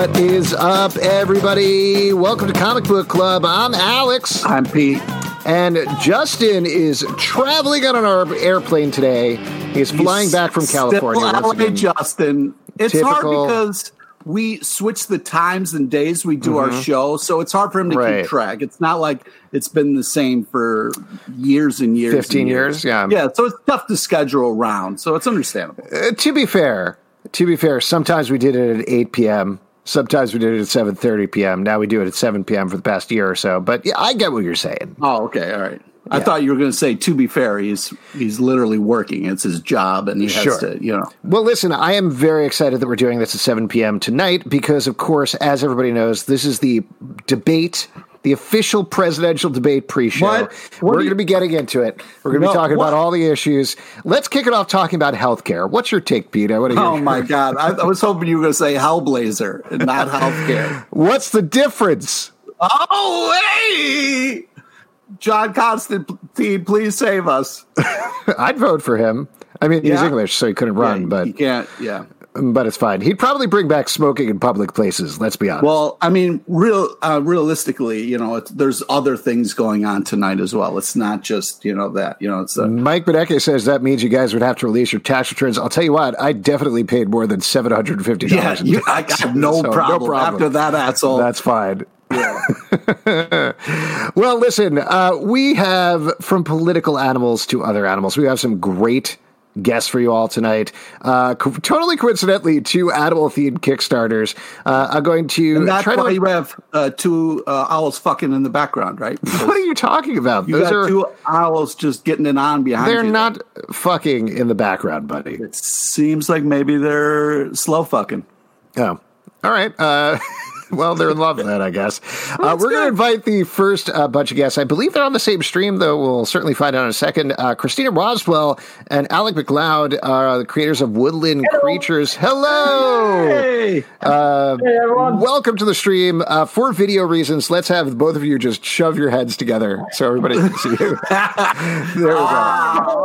What is up, everybody? Welcome to Comic Book Club. I'm Alex. I'm Pete. And Justin is traveling on an airplane today. He's flying He's back from California. Still again. Justin. It's Typical- hard because we switch the times and days we do our show, so it's hard for him to Mm-hmm. Right. keep track. It's not like it's been the same for years and years. 15 and years, yeah. Yeah, so it's tough to schedule around, so it's understandable. Uh, to be fair, to be fair, sometimes we did it at 8 p.m. Sometimes we did it at 7:30 p.m. Now we do it at 7 p.m. for the past year or so. But yeah, I get what you're saying. Oh, okay, all right. I thought you were going to say. To be fair, he's he's literally working. It's his job, and he has to, you know. Well, listen, I am very excited that we're doing this at 7 p.m. tonight because, of course, as everybody knows, this is the debate, the official presidential debate pre-show. What? We're What do going you- to be getting into it. We're going to No, be talking what? about all the issues. Let's kick it off talking about healthcare. What's your take, Pete? I want to hear. Oh my God! I, I was hoping you were going to say Hellblazer and not healthcare. What's the difference? Oh, hey! John Constantine, please save us. I'd vote for him. I mean, he's English, so he couldn't run, Yeah, but he can't. Yeah. But it's fine. He'd probably bring back smoking in public places. Let's be honest. Well, I mean, real uh, realistically, you know, it's, there's other things going on tonight as well. It's not just you know that. You know, it's uh, Mike Bedeke says that means you guys would have to release your tax returns. I'll tell you what, I definitely paid more than seven hundred and fifty yeah. dollars. You, I got no, problem after that asshole. That's fine. yeah. Well, listen, uh, we have from political animals to other animals. We have some great guests for you all tonight. Uh, co- totally coincidentally, two animal-themed Kickstarters. Uh, I'm going to And that's try why to. you have uh, two uh, owls fucking in the background, right? what are you talking about? You Those got are two owls just getting it on behind they're you. not fucking in the background, buddy. It seems like maybe they're slow fucking. Oh, all right. Well, they're in love then, I guess. Uh, we're going to invite the first uh, bunch of guests. I believe they're on the same stream, though. We'll certainly find out in a second. Uh, Cristina Roswell and Alec Macleod are the creators of Woodland Creatures. Hello. Hey, Uh, welcome to the stream. Uh, for video reasons, let's have both of you just shove your heads together so everybody can see you. there we go.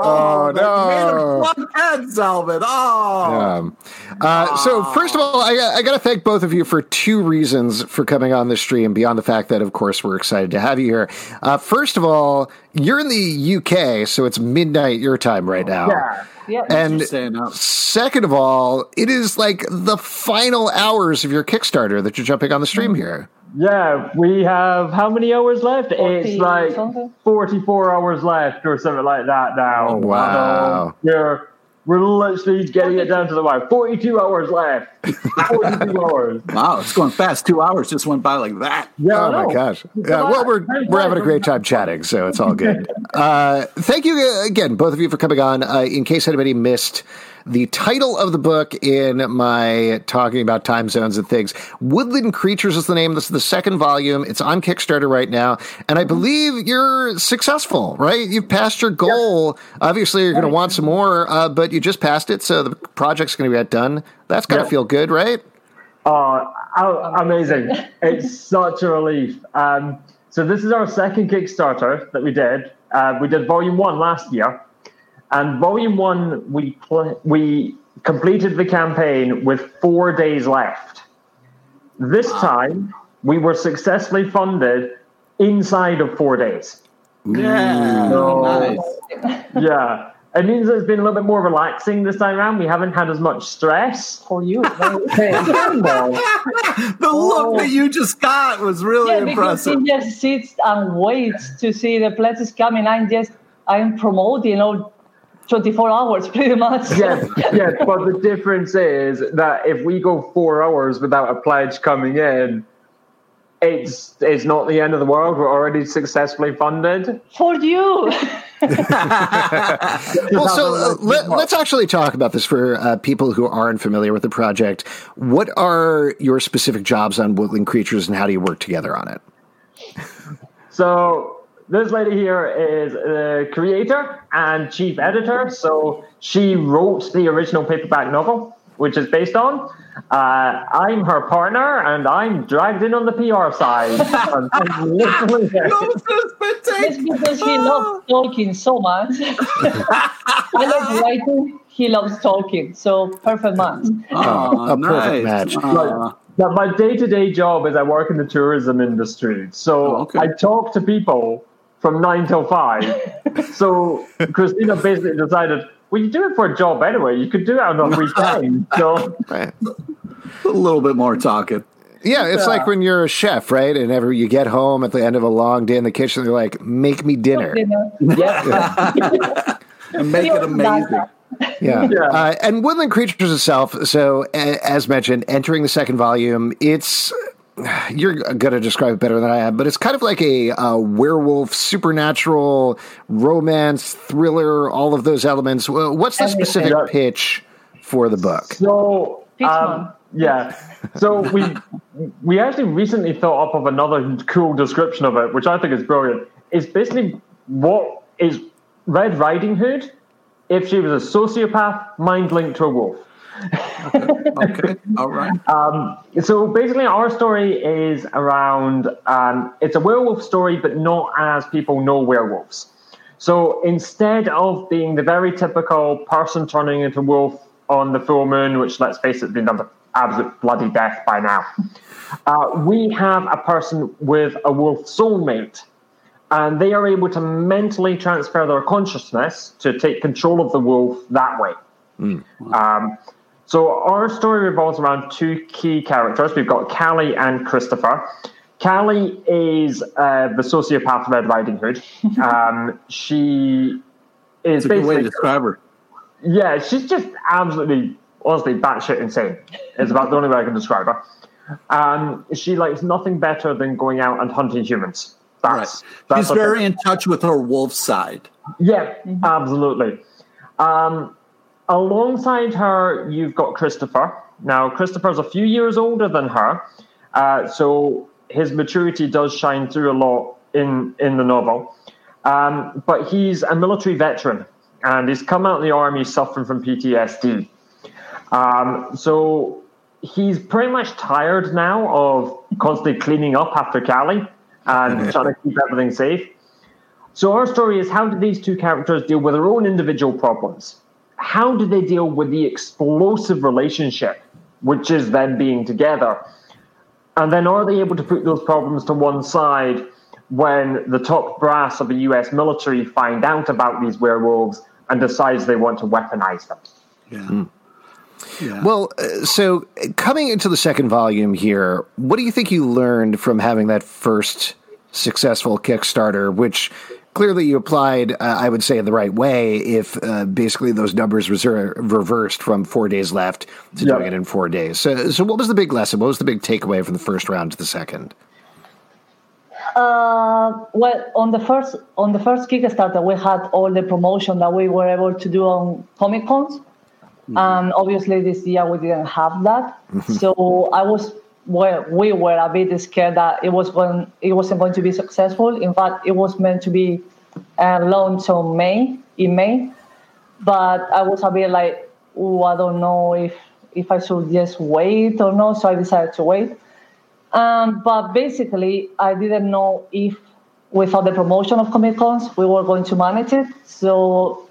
Oh, no. One head, Salvin. Oh, Um, uh, so first of all, I, I got to thank both of you for two reasons for coming on the stream. Beyond the fact that, of course, we're excited to have you here. Uh, first of all, you're in the UK, so it's midnight your time right now. Yeah. Yeah. And Just saying up. second of all, it is like the final hours of your Kickstarter that you're jumping on the stream here. Yeah, we have how many hours left? it's like something? 44 hours left or something like that now. Oh, wow. So, yeah, we're literally getting it down to the wire. 42 hours left. 42 hours. Wow, it's going fast. Two hours just went by like that. Yeah, Oh my gosh! Yeah, well, we're we're having a great time chatting, so it's all good. Uh, thank you uh, again, both of you, for coming on. Uh, in case anybody missed the title of the book in my talking about time zones and things, Woodland Creatures is the name. This is the second volume. It's on Kickstarter right now, and I believe you're successful. Right? You've passed your goal. Obviously, you're going to want some more, uh, but you just passed it, so the project's going to get done. That's got to Yeah. feel good, right? Oh, oh, amazing. It's such a relief. Um, so this is our second Kickstarter that we did. Uh, we did volume one last year. And volume one, we, pl- we completed the campaign with four days left. This time, we were successfully funded inside of four days. Yeah, mm. No. nice. Yeah. It means it's been a little bit more relaxing this time around. We haven't had as much stress. for you. The look that you just got was really yeah, because impressive. he just sits and waits to see the pledges coming. I'm just, I'm promoting all 24 hours pretty much. yes, yes, but the difference is that if we go four hours without a pledge coming in, it's it's not the end of the world. We're already successfully funded. For you. well, so uh, let, let's actually talk about this for uh, people who aren't familiar with the project. What are your specific jobs on Woodland Creatures, and how do you work together on it? So this lady here is the creator and chief editor. So she wrote the original paperback novel, which is based on. Uh, I'm her partner, and I'm dragged in on the PR side. And I'm literally there. It's because he loves talking so much. I love writing. He loves talking. So perfect match. Oh, a perfect nice. match. Aw. Now, my day to day job is I work in the tourism industry. So Oh, okay. I talk to people from nine till five. so Cristina basically decided, well, you do it for a job anyway. You could do it on a weekend. so Right. A little bit more talking. Yeah, it's like when you're a chef, right? And ever you get home at the end of a long day in the kitchen, they're like, "Make me dinner." Dinner. yeah, And make it amazing. Yeah. Yeah. Uh, and Woodland Creatures itself, so a- as mentioned, entering the second volume, it's you're going to describe it better than I am, but it's kind of like a, uh werewolf, supernatural, romance, thriller, all of those elements. What's the specific Yeah. pitch for the book? So um, yeah, so we we actually recently thought up of another cool description of it, which I think is brilliant. It's basically what is Red Riding Hood if she was a sociopath mind linked to a wolf. Okay. All right. Um, so basically, our story is around um, it's a werewolf story, but not as people know werewolves. So instead of being the very typical person turning into wolf on the full moon, which let's face it, been done absolute bloody death by now, uh, we have a person with a wolf soulmate. And they are able to mentally transfer their consciousness to take control of the wolf that way. Um, so our story revolves around two key characters. We've got Callie and Christopher. Callie is uh, the sociopath of Red Riding Hood. Um, she is It's a good way to basically describe her. yeah, she's just absolutely, honestly, batshit insane. It's about the only way I can describe her. Um, she likes nothing better than going out and hunting humans. Right. That's, that's She's very thing. in touch with her wolf side. Yeah, absolutely. Um, alongside her, you've got Christopher. Now, Christopher's a few years older than her, uh, so his maturity does shine through a lot in in the novel. Um, but he's a military veteran, and he's come out of the army suffering from PTSD. Um, so he's pretty much tired now of constantly cleaning up after Callie and trying to keep everything safe. So our story is how do these two characters deal with their own individual problems? How do they deal with the explosive relationship, which is them being together? And then are they able to put those problems to one side when the top brass of the US military find out about these werewolves and decides they want to weaponize them? Yeah. Yeah. Well, uh, so uh, coming into the second volume here, what do you think you learned from having that first successful Kickstarter, which clearly you applied, uh, I would say, in the right way if uh, basically those numbers was re- reversed from four days left to Yeah. doing it in four days. So, so what was the big lesson? What was the big takeaway from the first round to the second? Uh, well, on the first on the first Kickstarter, we had all the promotion that we were able to do on Comic Cons, and obviously this year we didn't have that. so I was well, we were a bit scared that it was going it wasn't going to be successful. In fact, it was meant to be uh, launched on May in May, but I was a bit like, oh, I don't know if if I should just wait or not. So I decided to wait. Um, but basically, I didn't know if without the promotion of Comic Cons, we were going to manage it. So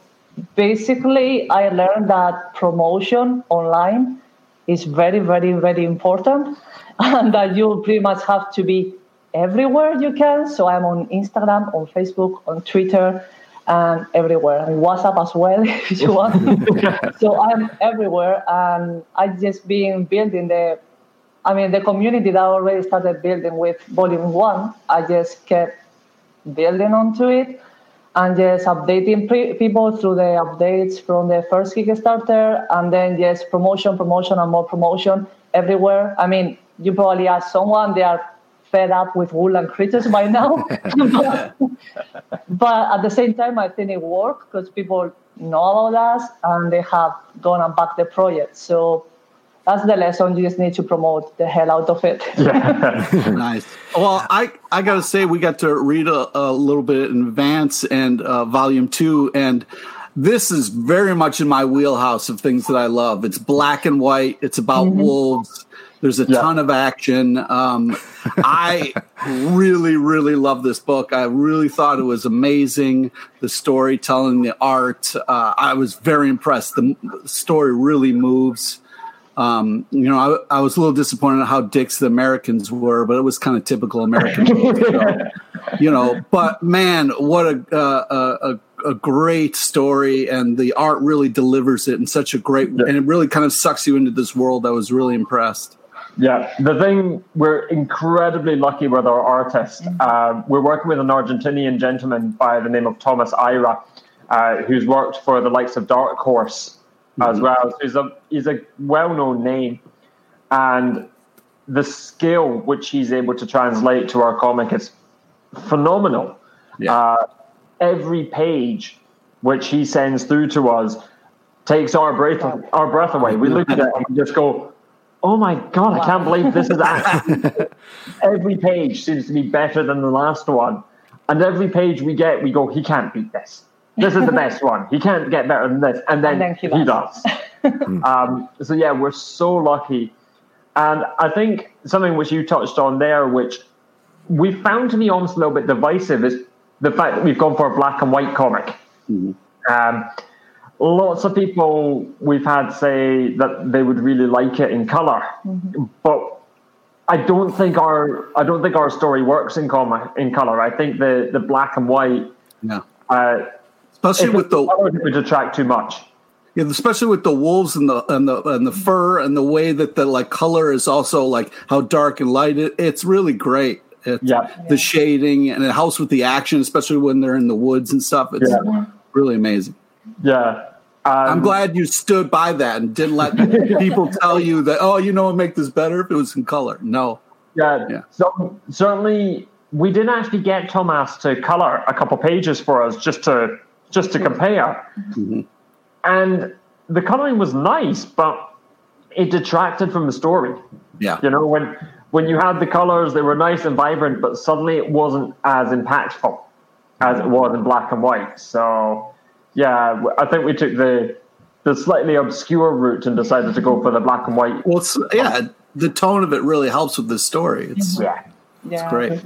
basically, I learned that promotion online is very, very, very important, and that you pretty much have to be everywhere you can. So I'm on Instagram, on Facebook, on Twitter, and everywhere, and WhatsApp as well if you want. so I'm everywhere, and I just been building the I mean, the community that I already started building with Volume 1, I just kept building onto it and just updating pre- people through the updates from the first Kickstarter and then just promotion, promotion, and more promotion everywhere. I mean, you probably ask someone, they are fed up with Woodland Creatures by now. but, but at the same time, I think it worked because people know about us and they have gone and backed the project. So that's the lesson. You just need to promote the hell out of it. nice. Well, I I gotta say we got to read a, a little bit in advance and uh, volume two, and this is very much in my wheelhouse of things that I love. It's black and white. It's about wolves. There's a Yeah. ton of action. Um, I really, really love this book. I really thought it was amazing. The storytelling, the art. Uh, I was very impressed. The story really moves. Um, you know, I, I, was a little disappointed at how dicks the Americans were, but it was kind of typical American. so, you know, but man, what a, uh, a, a great story, and the art really delivers it in such a great, yeah. and it really kind of sucks you into this world. I was really impressed. Yeah, the thing we're incredibly lucky with our artist. Uh, we're working with an Argentinian gentleman by the name of Thomas Ira, uh, who's worked for the likes of Dark Horse mm-hmm. as well. So he's a he's a well known name, and the skill which he's able to translate to our comic is phenomenal. Yeah. Uh, every page which he sends through to us takes our breath our breath away. We look at it and just go, "Oh my god, I can't believe this is actually." every page seems to be better than the last one, and every page we get, we go, "He can't beat this." This is the best one. He can't get better than this, and then, and then he, he does. um, so yeah, we're so lucky, and I think something which you touched on there, which we found to be almost a little bit divisive, is the fact that we've gone for a black and white comic. Mm-hmm. Um, lots of people we've had say that they would really like it in color, mm-hmm. but I don't think our I don't think our story works in comic in color. I think the the black and white. No. Uh, especially with the it would detract too much. Yeah, especially with the wolves and the and the and the fur and the way that the like color is also like how dark and light it. It's really great. Yeah, the shading and it helps with the action, especially when they're in the woods and stuff. It's yeah. really amazing. Yeah. Um, I'm glad you stood by that and didn't let people tell you that. Oh, you know, what make this better if it was in color. No. Yeah. yeah. So certainly, we didn't actually get Thomas to color a couple pages for us just to just to compare. Mm-hmm. And the coloring was nice, but it detracted from the story. Yeah. You know, when when you had the colors, they were nice and vibrant, but suddenly it wasn't as impactful as it was in black and white. So, yeah, I think we took the the slightly obscure route and decided to go for the black and white. Well, yeah, the tone of it really helps with the story. It's yeah, it's yeah. great.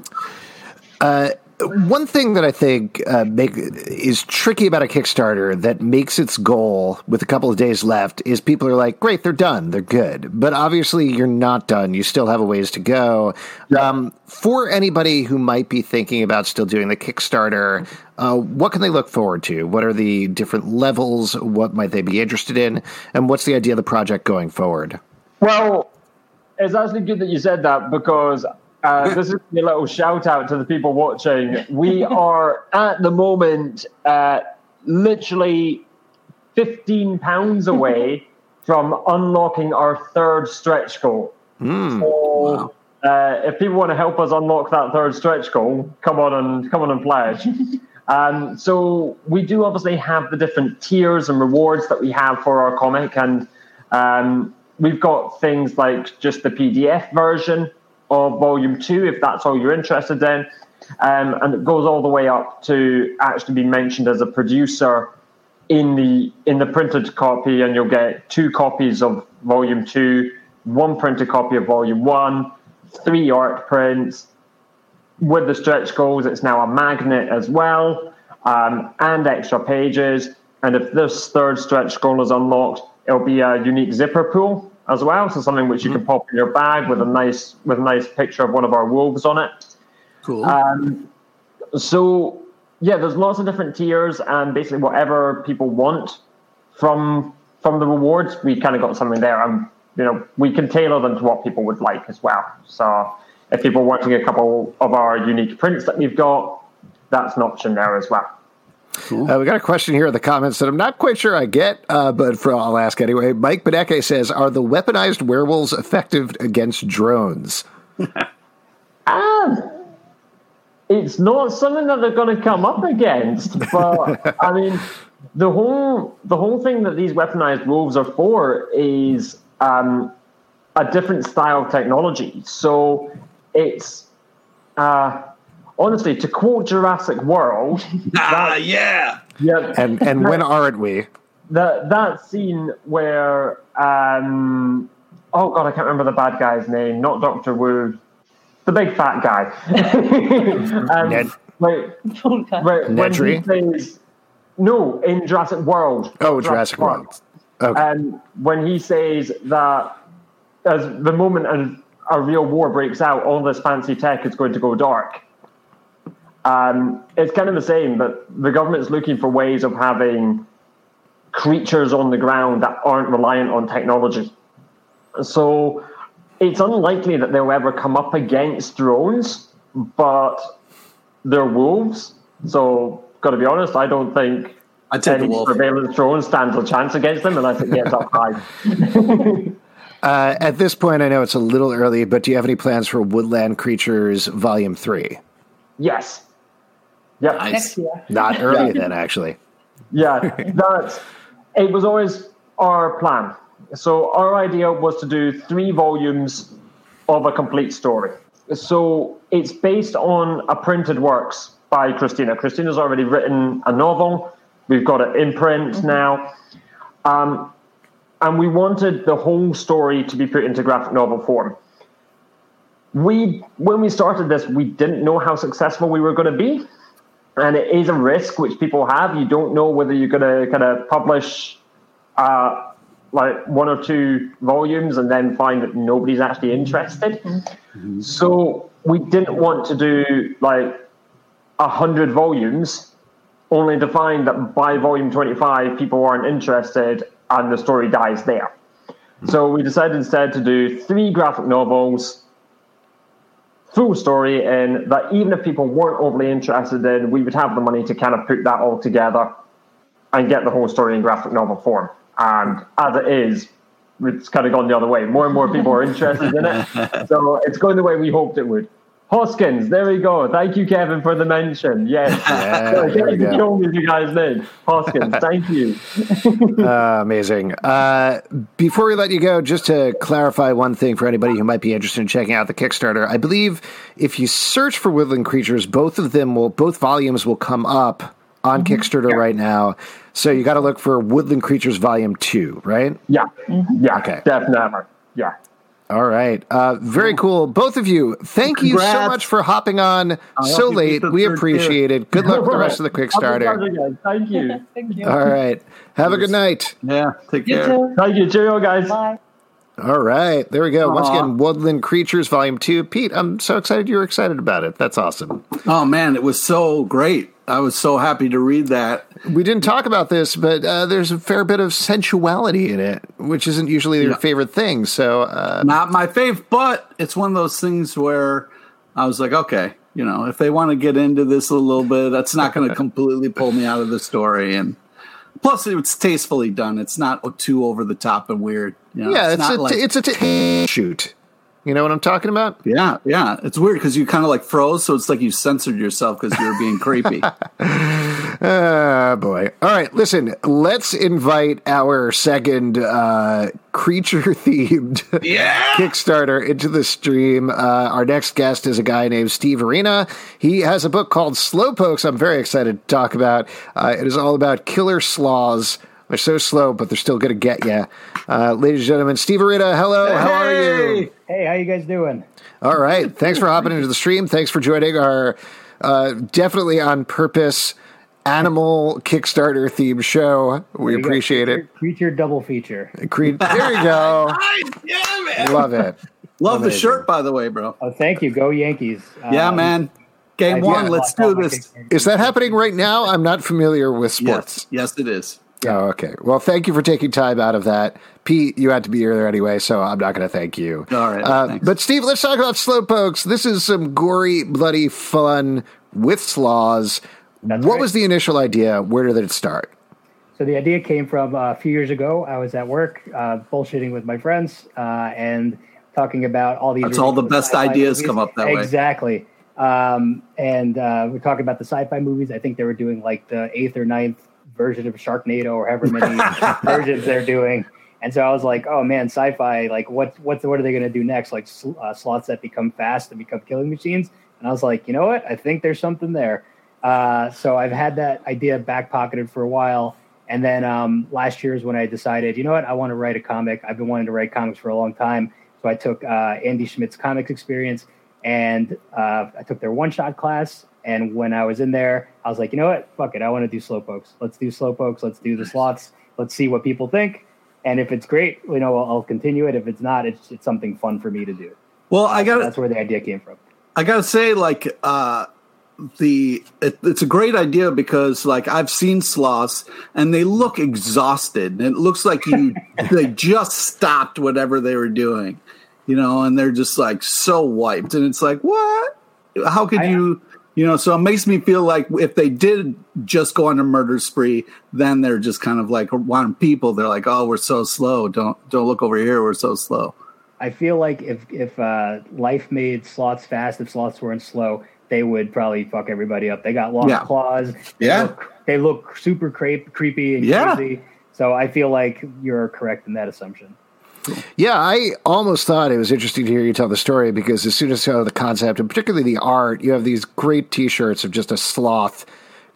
Uh, one thing that I think uh, make is tricky about a Kickstarter that makes its goal with a couple of days left is people are like, "Great, they're done, they're good," but obviously you're not done. You still have a ways to go. Yeah. Um, for anybody who might be thinking about still doing the Kickstarter, uh, what can they look forward to? What are the different levels? What might they be interested in? And what's the idea of the project going forward? Well, it's actually good that you said that because uh, this is a little shout out to the people watching. We are at the moment uh, literally 15 pounds away from unlocking our third stretch goal. Mm, so, wow. uh, if people want to help us unlock that third stretch goal, come on and come on and pledge. um, so we do obviously have the different tiers and rewards that we have for our comic, and um, we've got things like just the PDF version of volume two, if that's all you're interested in. Um, and it goes all the way up to actually be mentioned as a producer in the in the printed copy, and you'll get two copies of volume two, one printed copy of volume one, three art prints. With the stretch goals, it's now a magnet as well, um, and extra pages. And if this third stretch goal is unlocked, it'll be a unique zipper pull as well. So something which you can mm-hmm. pop in your bag with a nice with a nice picture of one of our wolves on it. Cool. Um, so yeah, there's lots of different tiers, and basically whatever people want from from the rewards, we kind of got something there. And you know, we can tailor them to what people would like as well. So if people are wanting a couple of our unique prints that we've got, that's an option there as well. Cool. Uh, we got a question here in the comments that I'm not quite sure I get, uh, but for, I'll ask anyway. Mike Beneke says, "Are the weaponized werewolves effective against drones?" um, it's not something that they're going to come up against, but I mean, the whole the whole thing that these weaponized wolves are for is um, a different style of technology. So it's. Uh, honestly, to quote Jurassic World, ah, that, yeah, yeah, and and when aren't we? That that scene where, um, oh god, I can't remember the bad guy's name. Not Doctor Wu, the big fat guy. um, Ned. Wait, wait, when he plays, no, in Jurassic World. Oh, Jurassic, Jurassic World. World. Okay. And when he says that as the moment a, a real war breaks out, all this fancy tech is going to go dark. Um, it's kind of the same, but the government is looking for ways of having creatures on the ground that aren't reliant on technology. So it's unlikely that they'll ever come up against drones, but they're wolves. So, got to be honest, I don't think I take any surveillance drone stands a chance against them unless it gets up high. uh, at this point, I know it's a little early, but do you have any plans for Woodland Creatures Volume Three? Yes. Yep. Nice. Next year. Not early yeah. then, actually. Yeah, that it was always our plan. So our idea was to do three volumes of a complete story. So it's based on a printed works by Cristina. Cristina's already written a novel. We've got it in print mm-hmm. now. Um, and we wanted the whole story to be put into graphic novel form. We, when we started this, we didn't know how successful we were going to be, and it is a risk which people have. You don't know whether you're going to kind of publish uh, like one or two volumes and then find that nobody's actually interested. Mm-hmm. So we didn't want to do like a hundred volumes, only to find that by volume twenty-five people aren't interested and the story dies there. Mm-hmm. So we decided instead to do three graphic novels, full story, and that even if people weren't overly interested in, we would have the money to kind of put that all together and get the whole story in graphic novel form. And as it is, it's kind of gone the other way. More and more people are interested in it. So it's going the way we hoped it would. Hoskins, there we go. Thank you, Kevin, for the mention. Yes. Yeah, so, there you if you guys did. Hoskins, thank you. uh, amazing. Uh, before we let you go, just to clarify one thing for anybody who might be interested in checking out the Kickstarter, I believe if you search for Woodland Creatures, both of them will, both volumes will come up on mm-hmm. Kickstarter yeah. right now. So you got to look for Woodland Creatures Volume Two, right? Yeah, mm-hmm. yeah, okay, definitely, yeah. All right, uh, very cool. Both of you, thank Congrats. you so much for hopping on so late. We appreciate it. Good luck with the rest of the Kickstarter. Thank you. thank you. All right, have a good night. Yeah, take care. Thank you, cheerio, guys. Bye. All right, there we go. Aww. Once again, Woodland Creatures Volume Two. Pete, I'm so excited you were excited about it. That's awesome. Oh man, it was so great. I was so happy to read that. We didn't talk about this, but uh, there's a fair bit of sensuality in it, which isn't usually your yeah. favorite thing. So, uh, not my fave, but it's one of those things where I was like, okay, you know, if they want to get into this a little bit, that's not going to completely pull me out of the story. And plus, it's tastefully done. It's not too over the top and weird. You know, yeah, it's, it's a like, it's a t- shoot. You know what I'm talking about? Yeah, yeah. It's weird because you kind of like froze, so it's like you censored yourself because you were being creepy. oh, boy. All right, listen, let's invite our second uh, creature themed yeah. Kickstarter into the stream. Uh, our next guest is a guy named Steve Urena. He has a book called Slowpokes, I'm very excited to talk about. Uh, it is all about killer sloths they're so slow, but they're still going to get you. Uh, ladies and gentlemen, Steve Urena, hello. Hey. How are you? Hey, how you guys doing? All right. Thanks for hopping into the stream. Thanks for joining our uh, definitely on purpose animal Kickstarter themed show. We appreciate it. Creature double feature. Cre- there you go. yeah, Love it. Love Amazing. the shirt, by the way, bro. Oh, thank you. Go Yankees. Yeah, um, man. Game one. Let's do this. Is that happening right now? I'm not familiar with sports. Yes, yes it is. Oh, okay. Well, thank you for taking time out of that. Pete, you had to be here there anyway, so I'm not going to thank you. All right. Uh, but, Steve, let's talk about Slowpokes. This is some gory, bloody fun with slaws. That's what right. was the initial idea? Where did it start? So, the idea came from uh, a few years ago. I was at work, uh, bullshitting with my friends, uh, and talking about all these. That's all the best ideas movies. come up that exactly. way. Exactly. Um, and uh, we're talking about the sci fi movies. I think they were doing like the eighth or ninth version of Sharknado or however many versions they're doing. And so I was like, oh man, sci-fi, like what, what, what are they going to do next? Like uh, sloths that become fast and become killing machines. And I was like, you know what? I think there's something there. Uh, so I've had that idea back pocketed for a while. And then um, last year is when I decided, you know what? I want to write a comic. I've been wanting to write comics for a long time. So I took uh, Andy Schmidt's comics experience and uh, I took their one shot class and when I was in there, I was like, you know what? Fuck it. I want to do slow pokes. Let's do slow pokes. Let's do the slots. Let's see what people think. And if it's great, you know, I'll, I'll continue it. If it's not, it's it's something fun for me to do. Well, I got that's where the idea came from. I gotta say, like, uh, the it, it's a great idea because like I've seen sloths and they look exhausted. It looks like you they just stopped whatever they were doing, you know, and they're just like so wiped. And it's like, what? How could I, you? You know, so it makes me feel like if they did just go on a murder spree, then they're just kind of like wanting people. They're like, oh, we're so slow. Don't don't look over here. We're so slow. I feel like if if uh, life made slots fast, if slots weren't slow, they would probably fuck everybody up. They got long yeah. claws. They yeah, look, they look super cre- creepy and yeah. crazy. So I feel like you're correct in that assumption. Yeah, I almost thought it was interesting to hear you tell the story because as soon as I saw the concept and particularly the art, you have these great T-shirts of just a sloth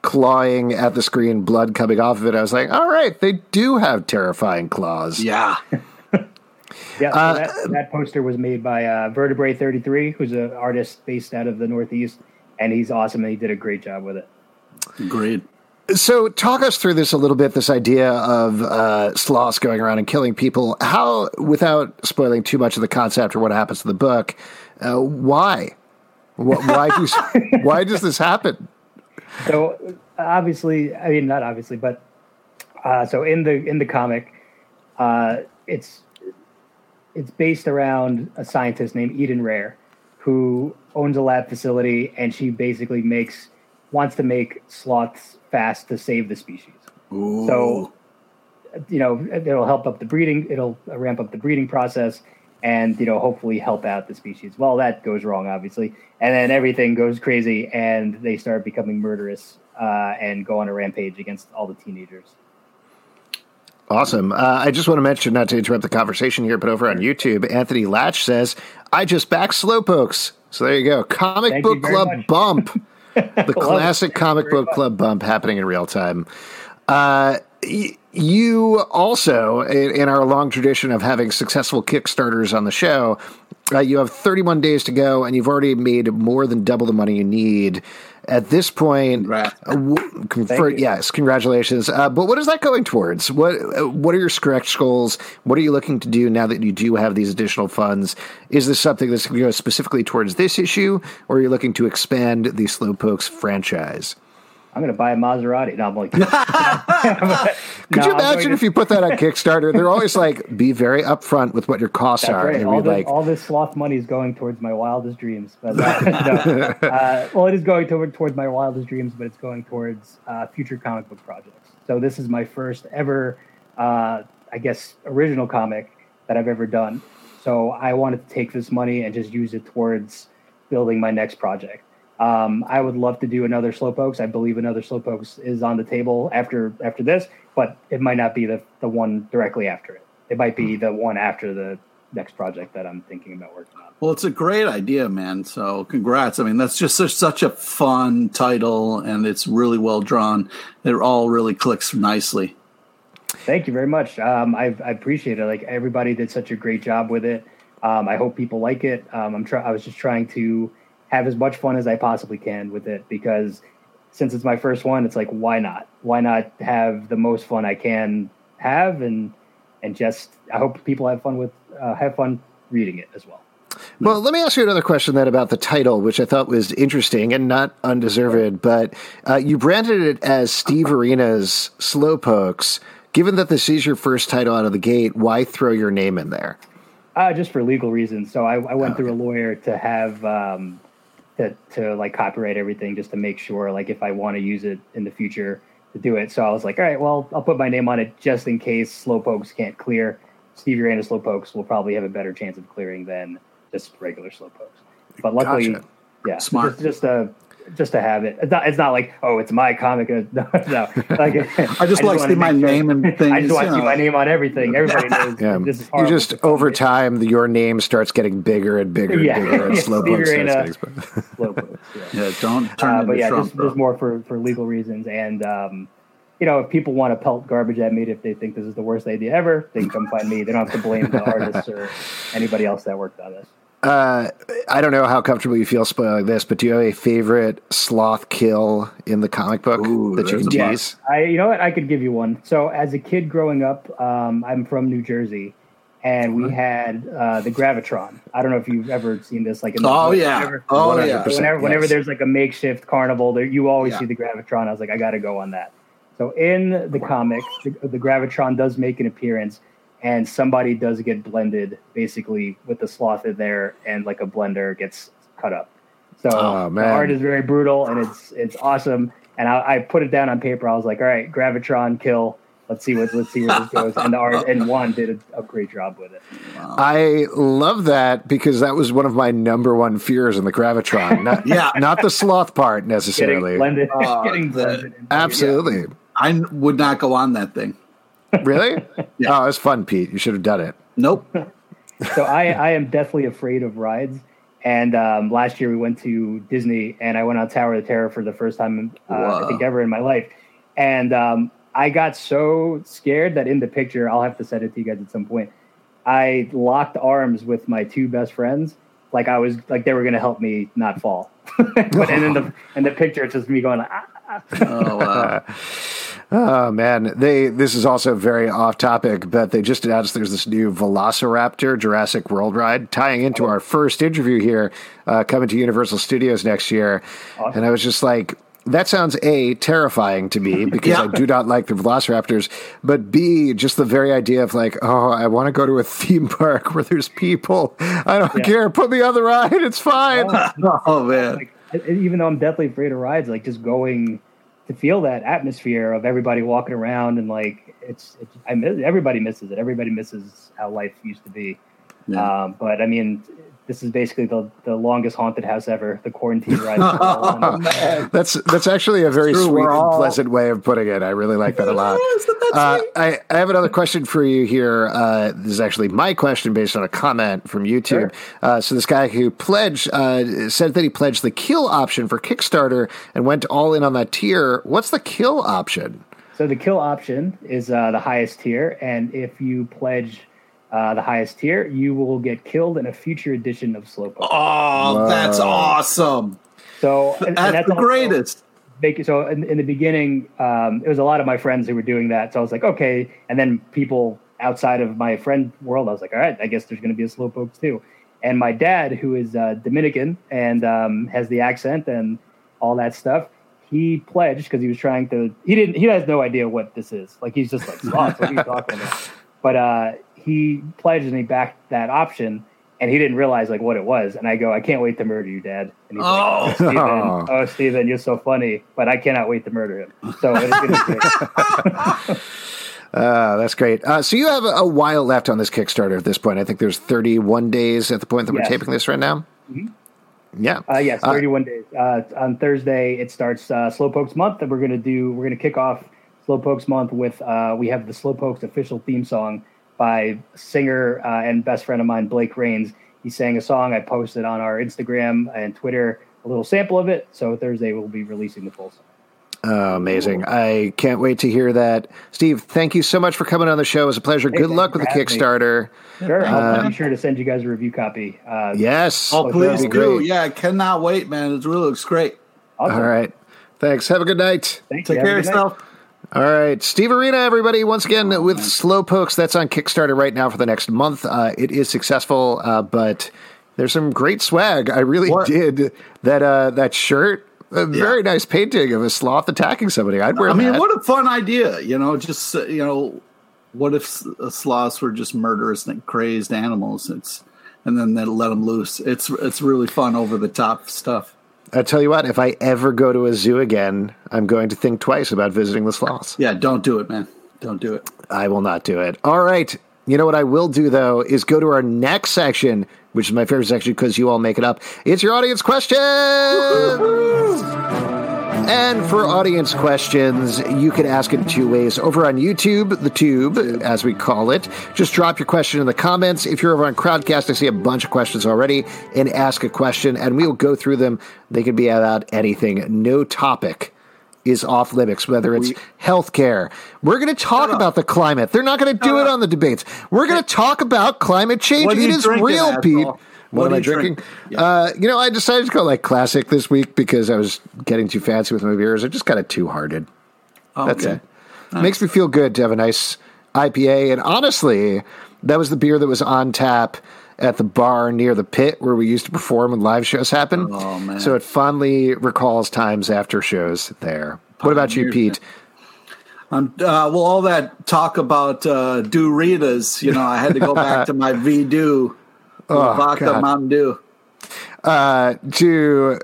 clawing at the screen, blood coming off of it. I was like, all right, they do have terrifying claws. Yeah. Yeah, so uh, that, that, poster was made by uh, Vertebrae 33, who's an artist based out of the Northeast, and he's awesome and he did a great job with it. Great. So, talk us through this a little bit. This idea of uh, sloths going around and killing people. How, without spoiling too much of the concept or what happens to the book, uh, why? Why, do, why does this happen? So, obviously, I mean, not obviously, but uh, so in the in the comic, uh, it's it's based around a scientist named Eden Rare, who owns a lab facility, and she basically makes wants to make sloths fast to save the species. Ooh. So, you know, it'll help up the breeding. It'll ramp up the breeding process, and you know, hopefully help out the species. Well, that goes wrong, obviously, and then everything goes crazy, and they start becoming murderous uh, and go on a rampage against all the teenagers. Awesome. Uh, I just want to mention, not to interrupt the conversation here, but over on YouTube, Anthony Latch says, I just backed Slowpokes. So there you go. Comic Thank Book Club much. Bump. the classic comic book club bump happening in real time. Uh, y- you also, in, in, our long tradition of having successful Kickstarters on the show, uh, you have 31 days to go, and you've already made more than double the money you need at this point, right. uh, for, yes, congratulations. Uh, but what is that going towards? What What are your stretch goals? What are you looking to do now that you do have these additional funds? Is this something that's going to go specifically towards this issue, or are you looking to expand the Slowpokes franchise? I'm going to buy a Maserati. No, I'm like, could no, you imagine if you put that on Kickstarter? They're always like, be very upfront with what your costs That's are. Right. All, this, like, all this sloth money is going towards my wildest dreams. But uh, no. uh, well, it is going toward, towards my wildest dreams, but it's going towards uh, future comic book projects. So this is my first ever, uh, I guess, original comic that I've ever done. So I wanted to take this money and just use it towards building my next project. Um, I would love to do another Slowpokes. I believe another Slowpokes is on the table after after this, but it might not be the the one directly after it. It might be the one after the next project that I'm thinking about working on. Well, it's a great idea, man. So congrats. I mean, that's just such, such a fun title, and it's really well drawn. It all really clicks nicely. Thank you very much. Um, I, I appreciate it. Like everybody did such a great job with it. Um, I hope people like it. Um, I'm try- I was just trying to have as much fun as I possibly can with it because since it's my first one, it's like why not? Why not have the most fun I can have and and just I hope people have fun with uh, have fun reading it as well. Well, let me ask you another question then about the title, which I thought was interesting and not undeserved. But uh, you branded it as Steve Urena's Slowpokes. Given that this is your first title out of the gate, why throw your name in there? Uh, just for legal reasons. So I, I went through a lawyer to have um, to to like copyright everything just to make sure like if I want to use it in the future to do it. So I was like, all right, well, I'll put my name on it just in case slowpokes can't clear. Stevie Random slowpokes will probably have a better chance of clearing than just regular slowpokes. But luckily, gotcha. yeah, smart. Just, just a just to have it. It's not, it's not like oh, it's my comic. No, no. Like I just, like to see my sure. name and things. I just want to see my name on everything. Everybody knows. yeah. This is you just over time, the, your name starts getting bigger and bigger and bigger, and slow starts getting slow yeah. yeah, don't turn uh, But yeah, Trump, just, just, more for for legal reasons and. um you know, if people want to pelt garbage at me if they think this is the worst idea ever, they can come find me. They don't have to blame the artists or anybody else that worked on this. Uh, I don't know how comfortable you feel spoiling this, but do you have a favorite sloth kill in the comic book Ooh, that you can tease? I, you know what? I could give you one. So, as a kid growing up, um, I'm from New Jersey, and we had uh, the Gravitron. I don't know if you've ever seen this. Like, in the Oh book. yeah. Whenever, Oh yeah. 100%. whenever, whenever yes. there's like a makeshift carnival, there you always Yeah. see the Gravitron. I was like, I got to go on that. So, in the comics, the, the Gravitron does make an appearance, and somebody does get blended, basically with the sloth in there, and like a blender gets cut up. So Oh, the art is very brutal, and it's it's awesome. And I, I put it down on paper. I was like, all right, Gravitron kill. Let's see what let's see where this goes. And the art and one did a, a great job with it. I love that because that was one of my number one fears in the Gravitron. Not, Yeah. not the sloth part Getting necessarily. blended, Oh, getting blended. into- Absolutely. I would not go on that thing. Really? Yeah. Oh, it was fun, Pete. You should have done it. Nope. so I, I am deathly afraid of rides. And um, last year we went to Disney, and I went on Tower of the Terror for the first time uh, I think ever in my life. And um, I got so scared that in the picture, I'll have to send it to you guys at some point. I locked arms with my two best friends, like I was like they were going to help me not fall. but and in the in the picture, it's just me going. Ah, ah. Oh wow. Oh man, they this is also very off topic, but they just announced there's this new Velociraptor Jurassic World ride tying into our first interview here, uh, coming to Universal Studios next year, and I was just like. That sounds a terrifying to me because Yeah. I do not like the Velociraptors, but b just the very idea of like, oh, I want to go to a theme park where there's people. I don't Yeah. care. Put me on the ride. It's fine. Oh man. like even though I'm deathly afraid of rides, like just going to feel that atmosphere of everybody walking around and like it's, it's I miss everybody misses it. Everybody misses how life used to be. Yeah. Um, but I mean, this is basically the the longest haunted house ever. The quarantine ride. Oh. That's that's actually a very True, sweet we're and pleasant way of putting it. I really like that a lot. Uh. I, I have another question for you here. Uh, this is actually my question based on a comment from YouTube. Sure. Uh, so this guy who pledged uh, said that he pledged the kill option for Kickstarter and went all in on that tier. What's the kill option? So the kill option is uh, the highest tier, and if you pledge uh, the highest tier, you will get killed in a future edition of Slowpoke. Oh, that's awesome. So and- and That's the also- greatest. make so in, in the beginning um, it was a lot of my friends who were doing that so i was like okay and then people outside of my friend world i was like all right i guess there's going to be a slowpokes too and my dad who is uh, dominican and um, has the accent and all that stuff he pledged because he was trying to he didn't he has no idea what this is like he's just like sloth what are you talking about but uh, he pledged and he backed that option and he didn't realize like what it was and i go i can't wait to murder you dad and he's Oh. like Steven, oh, Steven, you're so funny, but I cannot wait to murder him. So it's going to be. Uh, that's great. Uh, so you have a, a while left on this Kickstarter at this point. I think there's 31 days at the point that we're Yes. taping this right now. Yeah. Uh, yes, 31 days. Uh, on Thursday, it starts uh, Slowpokes Month, and we're going to do, we're going to kick off Slowpokes Month with, uh, we have the Slowpokes official theme song by singer uh, and best friend of mine, Blake Rains. He sang a song. I posted on our Instagram and Twitter a little sample of it. So Thursday, we'll be releasing the full song. Oh, amazing. I can't wait to hear that. Steve, thank you so much for coming on the show. It was a pleasure. Good luck with the for having me. Kickstarter. Sure. I'll be sure to send you guys a review copy. Uh, Yes. Oh, that'd please be do. great. Yeah, I cannot wait, man. It really looks great. awesome. All right. Thanks. Have a good night. Thank Take you. Care of yourself. night. All right, Steve Urena, everybody, once again with Slowpokes. That's on Kickstarter right now for the next month. Uh, it is successful, uh, but there's some great swag. I really What? did that uh, that shirt. A very nice painting of a sloth attacking somebody. I'd wear I mean, that. what a fun idea. You know, just, uh, you know, what if uh, sloths were just murderous and crazed animals? It's, and then they let them loose. It's, it's really fun over the top stuff. I tell you what, if I ever go to a zoo again, I'm going to think twice about visiting the sloths. Yeah, don't do it, man. Don't do it. I will not do it. All right. You know what I will do though is go to our next section, which is my favorite section because you all make it up. It's your audience questions. And for audience questions, you can ask it in two ways. Over on YouTube, the tube, as we call it, just drop your question in the comments. If you're over on Crowdcast, I see a bunch of questions already, and ask a question, and we will go through them. They can be about anything. No topic is off limits, whether it's healthcare. We're going to talk about the climate. They're not going to do it on the debates. We're going to talk about climate change. It is real? Pete. What, what am I drinking? Drink? Yeah. Uh, you know, I decided to go like classic this week because I was getting too fancy with my beers. I just got it Two Hearted. Oh, That's okay. it. Nice. Makes me feel good to have a nice IPA. And honestly, that was the beer that was on tap at the bar near the pit where we used to perform when live shows happened. Oh, man. So it fondly recalls times after shows there. What about you, Pete? Um, uh, well, all that talk about uh, Do-Ritas, you know, I had to go back to my V-Do, oh, vodka God. Mountain Dew. Uh, to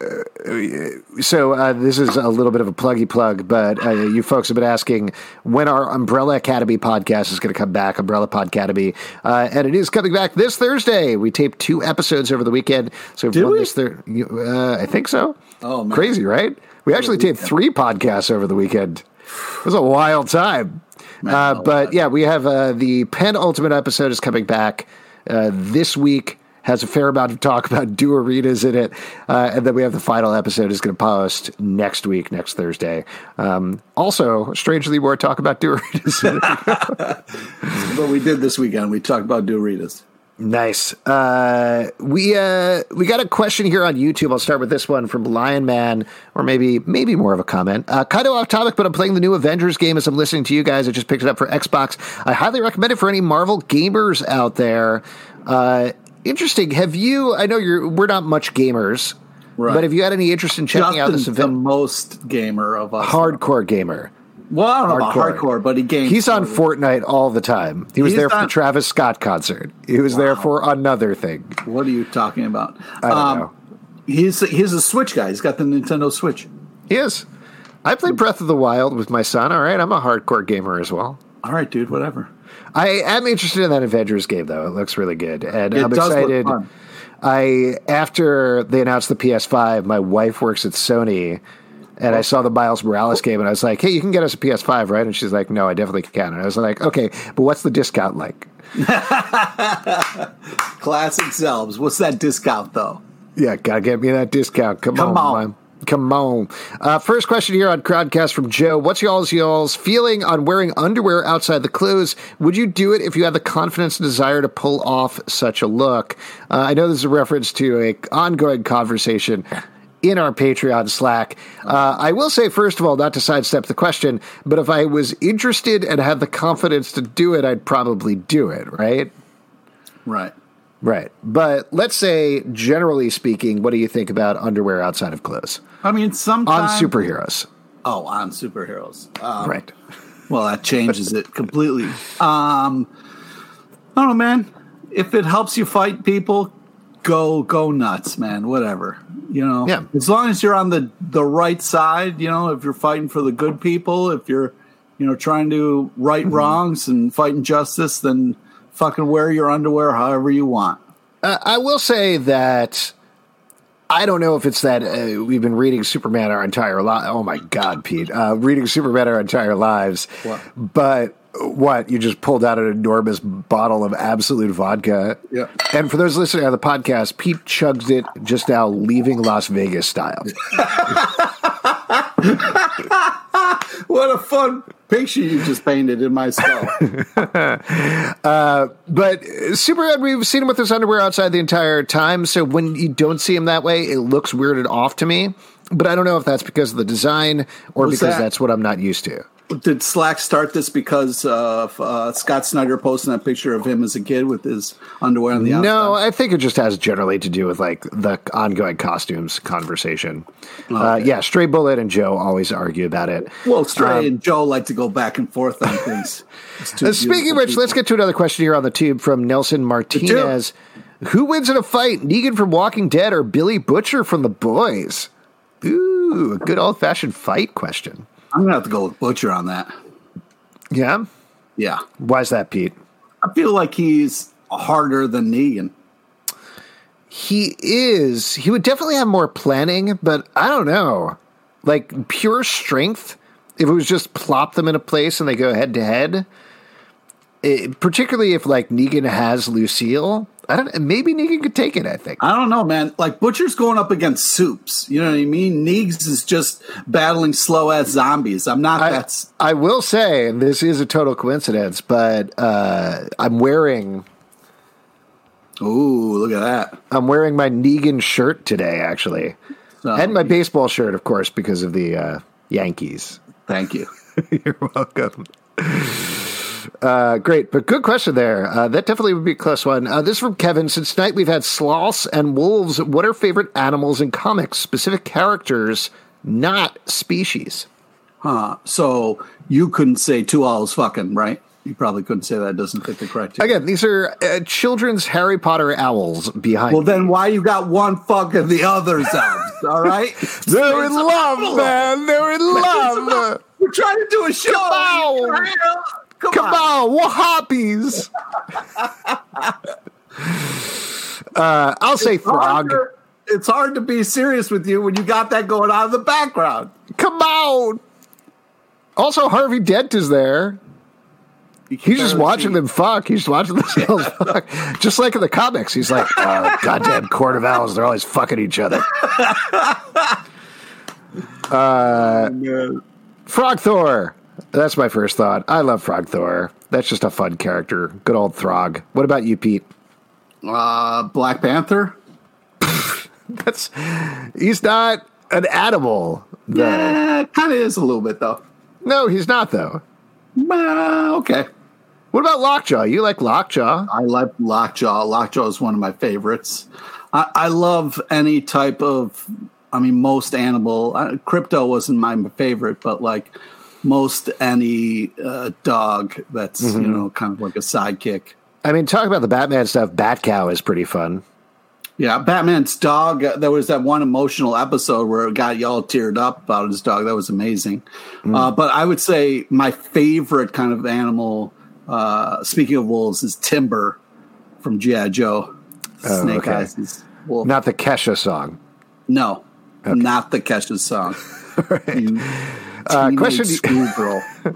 uh, so uh, this is a little bit of a pluggy plug, but uh, you folks have been asking when our Umbrella Academy podcast is going to come back. Umbrella Podcademy, uh, and it is coming back this Thursday. We taped two episodes over the weekend, so Did we? this thir- uh, I think so. Oh, man. crazy, right? We actually taped three podcasts over the weekend. It was a wild time. Man, but yeah, we have the penultimate episode is coming back this week has a fair amount of talk about Do-Ritas in it. Uh, and then we have the final episode is going to post next week, next Thursday. Um, also, strangely, more talk about Do-Ritas. what we did this weekend, we talked about Do-Ritas. Nice. Uh, we uh, we got a question here on YouTube. I'll start with this one from Lion Man, or maybe maybe more of a comment. Uh, kind of off topic, but I'm playing the new Avengers game as I'm listening to you guys. I just picked it up for Xbox. I highly recommend it for any Marvel gamers out there. Uh, Interesting. Have you? I know you're. We're not much gamers, right. but have you had any interest in checking Justin's out this event? The most gamer of us. Hardcore gamer. Well, I don't know hardcore. about hardcore, but he games. He's on Fortnite all the time. He was He's there for the Travis Scott concert. He was wow. there for another thing. What are you talking about? I don't um, know. He's he's a Switch guy. He's got the Nintendo Switch. He is. I played Breath of the Wild with my son. All right, I'm a hardcore gamer as well. All right, dude. Whatever. I am interested in that Avengers game though. It looks really good, and it I'm excited. I after they announced the PS5, my wife works at Sony, and I saw the Miles Morales game, and I was like, "Hey, you can get us a PS5, right?" And she's like, "No, I definitely can." And I was like, "Okay, but what's the discount like?" Classic selves. What's that discount though? Yeah, gotta get me that discount. Come, Come on, on. Come on. Uh, first question here on Crowdcast from Joe. What's y'all's y'all's feeling on wearing underwear outside the clothes? Would you do it if you had the confidence and desire to pull off such a look? Uh, I know this is a reference to a ongoing conversation in our Patreon Slack. Uh, I will say, first of all, not to sidestep the question, but if I was interested and had the confidence to do it, I'd probably do it, right? Right. Right. But let's say, generally speaking, what do you think about underwear outside of clothes? I mean, sometimes. On superheroes. Oh, on superheroes. Um, right. Well, that changes it completely. Um, I don't know, man. If it helps you fight people, go go nuts, man. Whatever. You know, yeah. as long as you're on the the right side, you know, if you're fighting for the good people, if you're, you know, trying to right mm-hmm. wrongs and fighting justice, then fucking wear your underwear however you want. Uh, I will say that I don't know if it's that uh, we've been reading Superman our entire life. Oh my God, Pete, uh, reading Superman our entire lives. What? But what you just pulled out an enormous bottle of Absolut vodka. Yeah. And for those listening on the podcast, Pete chugs it just now, leaving Las Vegas style. what a fun picture you just painted in my skull. uh, but Superman, we've seen him with his underwear outside the entire time. So when you don't see him that way, it looks weirded off to me. But I don't know if that's because of the design or What's because that? that's what I'm not used to. Did Slack start this because of uh, Scott Snyder posting that picture of him as a kid with his underwear on the outside? No, I think it just has generally to do with like the ongoing costumes conversation. Uh, okay. Uh, yeah, Stray Bullet and Joe always argue about it. Well, Stray um, and Joe like to go back and forth on things. Speaking of which, people. let's get to another question here on the tube from Nelson Martinez. Who wins in a fight, Negan from Walking Dead or Billy Butcher from The Boys? Ooh, a good old fashioned fight question. I'm gonna have to go with Butcher on that. Yeah, yeah. Why's that, Pete? I feel like he's harder than Negan. He is. He would definitely have more planning, but I don't know. Like pure strength, if it was just plop them in a place and they go head to head, particularly if like Negan has Lucille, I don't. Maybe Negan could take it. I think. I don't know, man. Like Butcher's going up against Soups. You know what I mean? Neegs is just battling slow ass zombies. I'm not. I, that's. I will say, and this is a total coincidence, but uh, I'm wearing Ooh, look at that. I'm wearing my Negan shirt today, actually. So, and my baseball shirt, of course, because of the uh, Yankees. Thank you. You're welcome. Uh, great, but good question there. Uh, that definitely would be a close one. Uh, this is from Kevin. Since tonight we've had sloths and wolves. What are favorite animals in comics? Specific characters, not species. Huh. So you couldn't say two owls fucking, right? You probably couldn't say that. Doesn't fit the criteria. Again, these are uh, children's Harry Potter owls behind. Well, me. then why you got one fucking the others out? All right. they're in love, man. They're in love. We're trying to do a show. Come on. Come, on. on, what hobbies? uh, I'll say It's hard frog. to- It's hard to be serious with you when you got that going on in the background. Come on. Also, Harvey Dent is there. He's just watching them fuck. He's watching themselves fuck. Just like in the comics. He's like, oh, goddamn court of owls. They're always fucking each other. Uh, Frog Thor. That's my first thought. I love Frog Thor. That's just a fun character. Good old Throg. What about you, Pete? Uh, Black Panther. That's he's not an animal. though. Yeah, kind of is a little bit though. No, he's not though. Uh, okay. What about Lockjaw? You like Lockjaw? I like Lockjaw. Lockjaw is one of my favorites. I, I love any type of, I mean, most animal. Uh, Krypto wasn't my favorite, but like most any uh, dog that's, you know, kind of like a sidekick. I mean, talk about the Batman stuff. Bat Cow is pretty fun. Yeah, Batman's dog. uh, There was that one emotional episode where it got y'all teared up about his dog. That was amazing. Uh, but I would say my favorite kind of animal, uh, speaking of wolves, is Timber from G.I. Joe. Oh, Snake okay. Eyes wolf. Not the Kesha song. no, not the Kesha song. You Uh, question- schoolgirl.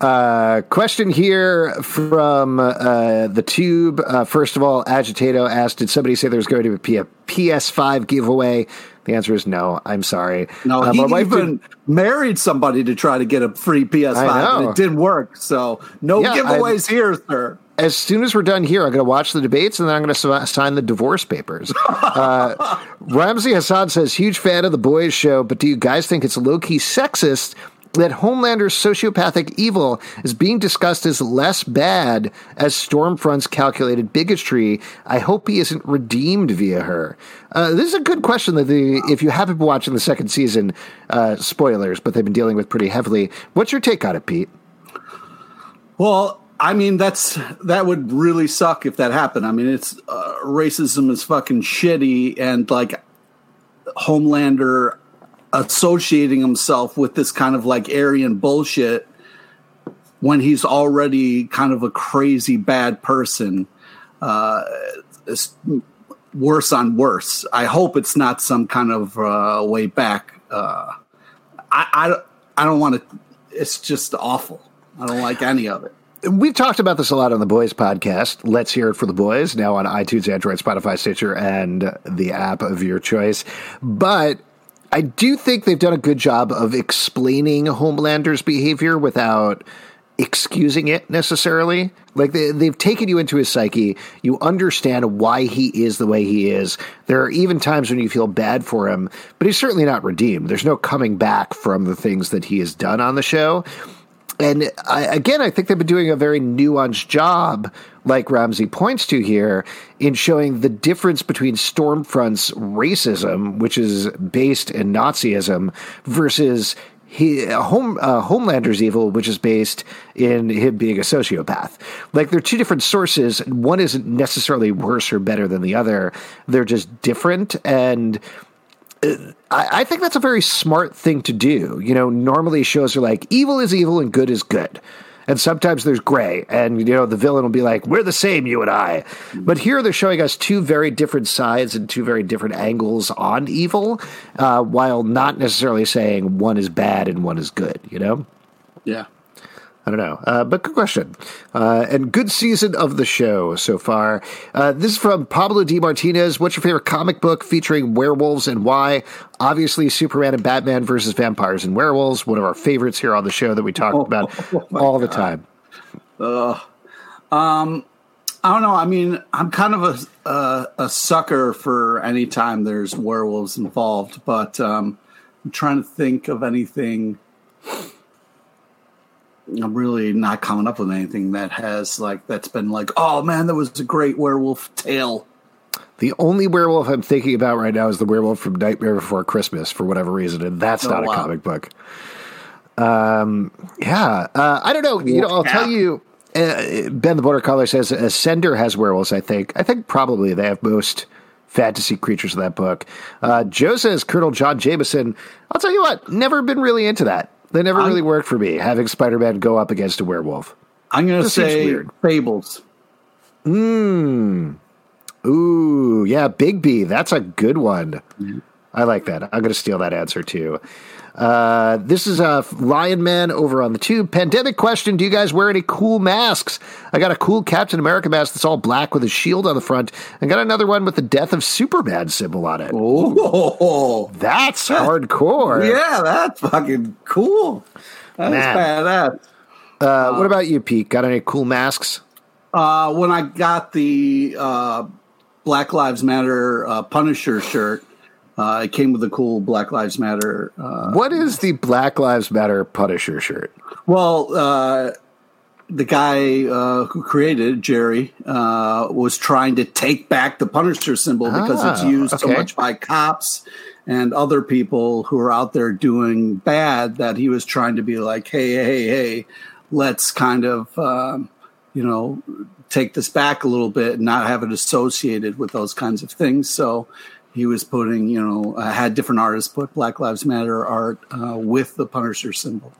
Uh, question here from uh, the Tube. Uh, first of all, Agitato asked, "Did somebody say there's going to be a PS5 giveaway?" The answer is no. I'm sorry. No, Uh, he my even married somebody to try to get a free PS5, and it didn't work. So no Yeah, giveaways here, sir. As soon as we're done here, I'm going to watch the debates and then I'm going to sign the divorce papers. Uh, Ramsey Hassan says, huge fan of the boys show, but do you guys think it's low key sexist that Homelander's sociopathic evil is being discussed as less bad as Stormfront's calculated bigotry? I hope he isn't redeemed via her. Uh, this is a good question that the, if you haven't been watching the second season, uh, spoilers, but they've been dealing with pretty heavily. What's your take on it, Pete? Well, I mean, that's that would really suck if that happened. I mean, it's uh, racism is fucking shitty, and like Homelander associating himself with this kind of like Aryan bullshit when he's already kind of a crazy bad person. Uh, it's worse on worse. I hope it's not some kind of uh, way back. Uh, I, I I don't want to. It's just awful. I don't like any of it. We've talked about this a lot on the Boys podcast. Let's hear it for the boys now on iTunes, Android, Spotify, Stitcher, and the app of your choice. But I do think they've done a good job of explaining Homelander's behavior without excusing it necessarily. Like they, they've taken you into his psyche. You understand why he is the way he is. There are even times when you feel bad for him, but he's certainly not redeemed. There's no coming back from the things that he has done on the show. And I, again, I think they've been doing a very nuanced job, like Ramsey points to here, in showing the difference between Stormfront's racism, which is based in Nazism, versus he, home, uh, Homelander's evil, which is based in him being a sociopath. Like they're two different sources. One isn't necessarily worse or better than the other. They're just different, and I, think that's a very smart thing to do. You know, normally shows are like evil is evil and good is good. And sometimes there's gray, and you know the villain will be like, "We're the same, you and I." But here they're showing us two very different sides and two very different angles on evil, uh, while not necessarily saying one is bad and one is good. You know, Yeah. I don't know, uh, but good question. Uh, and good season of the show so far. Uh, this is from Pablo D. Martinez. What's your favorite comic book featuring werewolves and why? Obviously, Superman and Batman versus vampires and werewolves. One of our favorites here on the show that we talk about all the time. I don't know. I mean, I'm kind of a a, a sucker for any time there's werewolves involved, but um, I'm trying to think of anything. I'm really not coming up with anything that has like that's been like, oh man, that was a great werewolf tale. The only werewolf I'm thinking about right now is the werewolf from Nightmare Before Christmas for whatever reason, and that's Oh, not wow. a comic book. Um, yeah, uh, I don't know. You know, I'll tell you. Uh, ben the Border Collie says Ascender has werewolves. I think. I think probably they have most fantasy creatures in that book. Uh, Joe says Colonel John Jameson. I'll tell you what. Never been really into that. They never I'm- really worked for me. Having Spider Man go up against a werewolf. I'm going to say weird. fables. Hmm. Ooh, yeah, Bigby. That's a good one. I like that. I'm going to steal that answer too. Uh, this is a Lion Man over on the tube. Pandemic question: Do you guys wear any cool masks? I got a cool Captain America mask that's all black with a shield on the front, and got another one with the death of Superman symbol on it. Oh, That's hardcore. yeah, that's fucking cool. That's badass. Uh, what about you, Pete? Got any cool masks? Uh, when I got the uh, Black Lives Matter uh, Punisher shirt, uh, it came with a cool Black Lives Matter. Uh, What is the Black Lives Matter Punisher shirt? well, uh, the guy uh, who created it, Jerry uh, was trying to take back the Punisher symbol because it's Ah, used so much by cops and other people who are out there doing bad that he was trying to be like, hey, hey, hey, let's kind of, um, you know, take this back a little bit and not have it associated with those kinds of things. So he was putting, you know, uh, had different artists put Black Lives Matter art uh, with the Punisher symbol.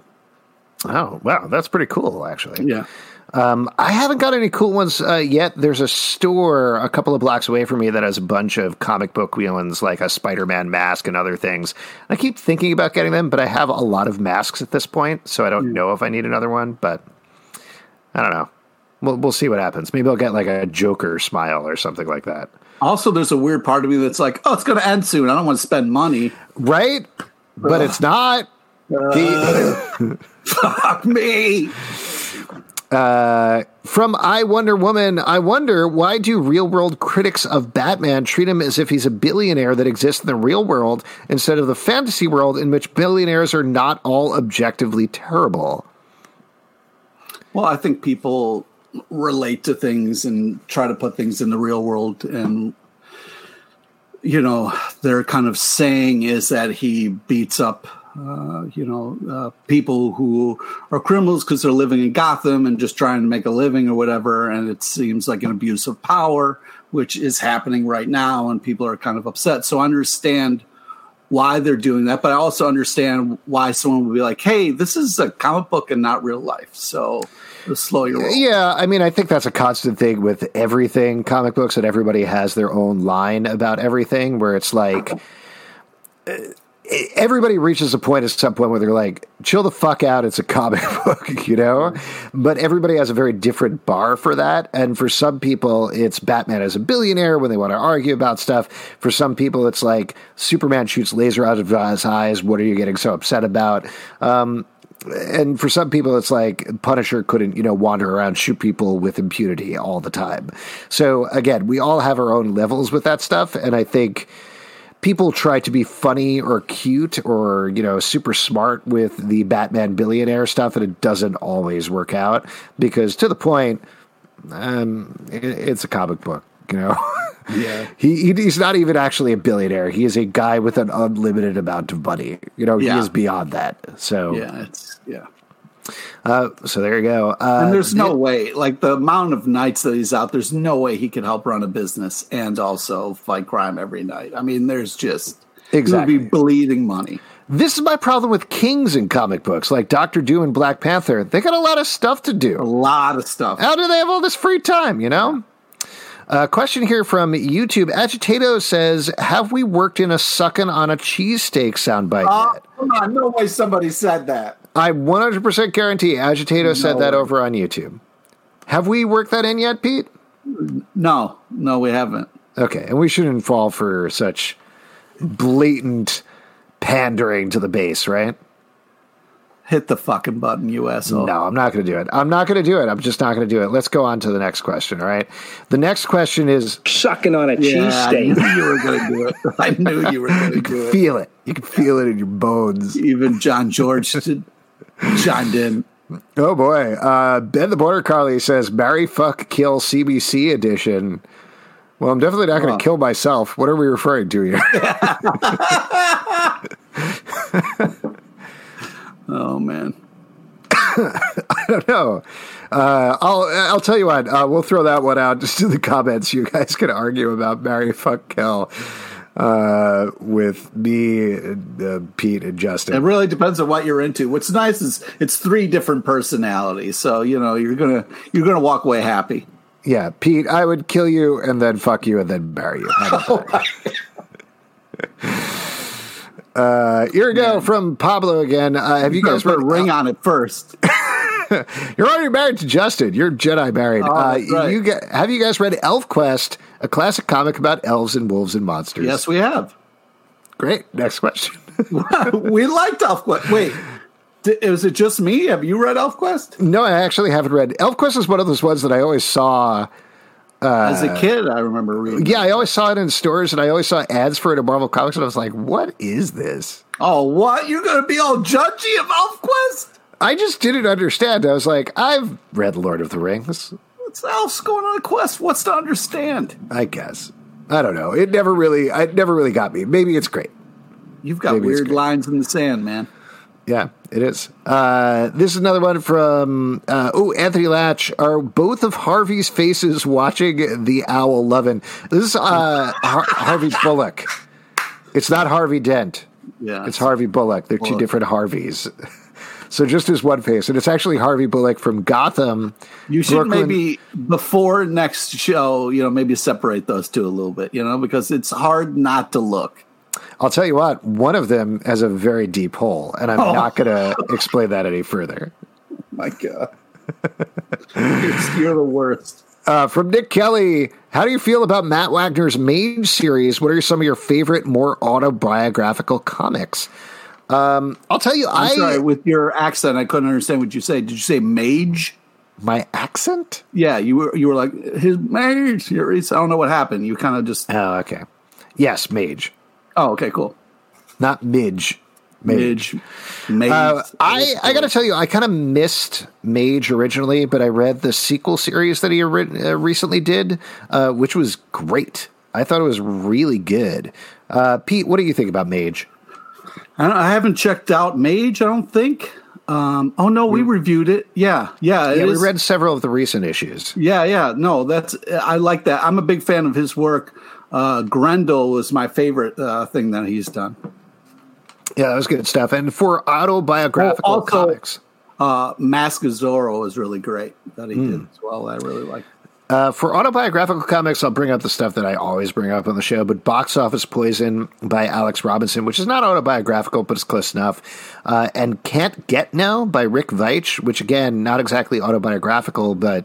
Oh, wow, that's pretty cool, actually. Yeah. Um, I haven't got any cool ones uh, yet. There's a store a couple of blocks away from me that has a bunch of comic book ones, like a Spider-Man mask and other things. I keep thinking about getting them, but I have a lot of masks at this point, so I don't know if I need another one. But I don't know. We'll we'll see what happens. Maybe I'll get like a Joker smile or something like that. Also, there's a weird part of me that's like, oh, it's going to end soon. I don't want to spend money. Right? But it's not. The- Fuck me. Uh, from I Wonder Woman, I wonder why do real world critics of Batman treat him as if he's a billionaire that exists in the real world instead of the fantasy world in which billionaires are not all objectively terrible? Well, I think people relate to things and try to put things in the real world. And, you know, their kind of saying is that he beats up, uh, you know, uh, people who are criminals because they're living in Gotham and just trying to make a living or whatever. And it seems like an abuse of power, which is happening right now. And people are kind of upset. So I understand why they're doing that, but I also understand why someone would be like, "Hey, this is a comic book and not real life." So, slow your roll. Yeah, I mean, I think that's a constant thing with everything comic books that everybody has their own line about everything where it's like uh, everybody reaches a point at some point where they're like, chill the fuck out, it's a comic book, you know? But everybody has a very different bar for that. And for some people, it's Batman as a billionaire when they want to argue about stuff. For some people, it's like Superman shoots laser out of his eyes. What are you getting so upset about? Um, and for some people, it's like Punisher couldn't, you know, wander around, shoot people with impunity all the time. So again, we all have our own levels with that stuff. And I think people try to be funny or cute or you know super smart with the batman billionaire stuff and it doesn't always work out because to the point um it, it's a comic book you know Yeah. he, he he's not even actually a billionaire he is a guy with an unlimited amount of money you know Yeah. he is beyond that so Yeah, it's yeah. uh so there you go uh And there's no way, like the amount of nights that he's out, there's no way he could help run a business and also fight crime every night. I mean, there's just Exactly. be bleeding money. this is my problem with kings in comic books like dr doom and black panther they got a lot of stuff to do. A lot of stuff. How do they have all this free time, you know? Uh, question here from YouTube. Agitato says, Have we worked in a sucking on a cheesesteak soundbite Oh, yet? come on, no way somebody said that. I 100% guarantee Agitato said that over on YouTube. Have we worked that in yet, Pete? No, no, we haven't. Okay, and we shouldn't fall for such blatant pandering to the base, right? Hit the fucking button, you asshole. No, I'm not going to do it. I'm not going to do it. I'm just not going to do it. Let's go on to the next question. All right. The next question is sucking on a Yeah, I cheesesteak. knew you were going to do it. I knew you were going to do it. feel it. You can feel it in your bones. Even John George did- chimed in. Oh boy. Uh, ben the Border Collie says, "Marry, fuck, kill, CBC edition." Well, I'm definitely not going to Huh. kill myself. What are we referring to here? Oh man. I don't know. Uh, I'll I'll tell you what. Uh, we'll throw that one out just in the comments. You guys can argue about marry, fuck, kill uh, with me, uh, Pete, and Justin. It really depends on what you're into. What's nice is it's three different personalities, so you know you're gonna you're gonna walk away happy. Yeah, Pete, I would kill you and then fuck you and then bury you. How about that? Uh, here we go from Pablo again. Uh, have you guys put a ring on it first. You're already married to Justin. You're Jedi married. Oh, uh, right. You get, have you guys read Elf Quest, a classic comic about elves and wolves and monsters? yes, we have. Great. Next question. we liked ElfQuest. Wait, di- was it just me? Have you read ElfQuest? no, I actually haven't read. Elf Quest is one of those ones that I always saw. As a kid, I remember reading. Yeah, I always saw it in stores, and I always saw ads for it in Marvel Comics, and I was like, "What is this?" Oh, what? You're gonna be all judgy of ElfQuest? I just didn't understand. I was like, "I've read Lord of the Rings, What's elves going on a quest? What's to understand? I guess." I don't know. It never really, it never really got me. Maybe it's great. You've got Maybe weird lines in the sand, man. Yeah, it is. Uh, this is another one from uh, oh Anthony Latch. Are both of Harvey's faces watching the owl loving? This is uh, Har- Harvey Bullock. It's not Harvey Dent. Yeah, It's Harvey Bullock. They're two different Harveys. So just his one face, and it's actually Harvey Bullock from Gotham. You should Brooklyn- maybe before next show, you know, maybe separate those two a little bit, you know, because it's hard not to look. I'll tell you what. One of them has a very deep hole, and I'm Oh. not going to explain that any further. My God, you're, you're the worst. Uh, from Nick Kelly, how do you feel about Matt Wagner's Mage series? What are some of your favorite, more autobiographical comics? Um, I'll tell you, I'm I sorry with your accent, I couldn't understand what you say. Did you say mage? my accent. Yeah, you were you were like his mage series. I don't know what happened. You kind of just Oh, okay. Yes, Mage, oh okay cool not Midge. Mage. mage mage. Uh, I I got to tell you, I kind of missed Mage originally, but I read the sequel series that he ori- uh, recently did, uh, which was great. I thought it was really good. Uh, Pete, what do you think about Mage? I, don't, I haven't checked out mage. I don't think. Um, oh no, we reviewed it. Yeah, yeah. it Yeah, we read several of the recent issues. Yeah, yeah. No, that's I like that. I'm a big fan of his work. Uh, Grendel was my favorite uh, thing that he's done. Yeah, that was good stuff. And for autobiographical Oh, also- comics, Uh, Mask of Zorro is really great that he Hmm. did as well. I really like. uh, for autobiographical comics, I'll bring up the stuff that I always bring up on the show. But Box Office Poison by Alex Robinson, which is not autobiographical, but it's close enough. Uh, and Can't Get No by Rick Veitch, which again, not exactly autobiographical, but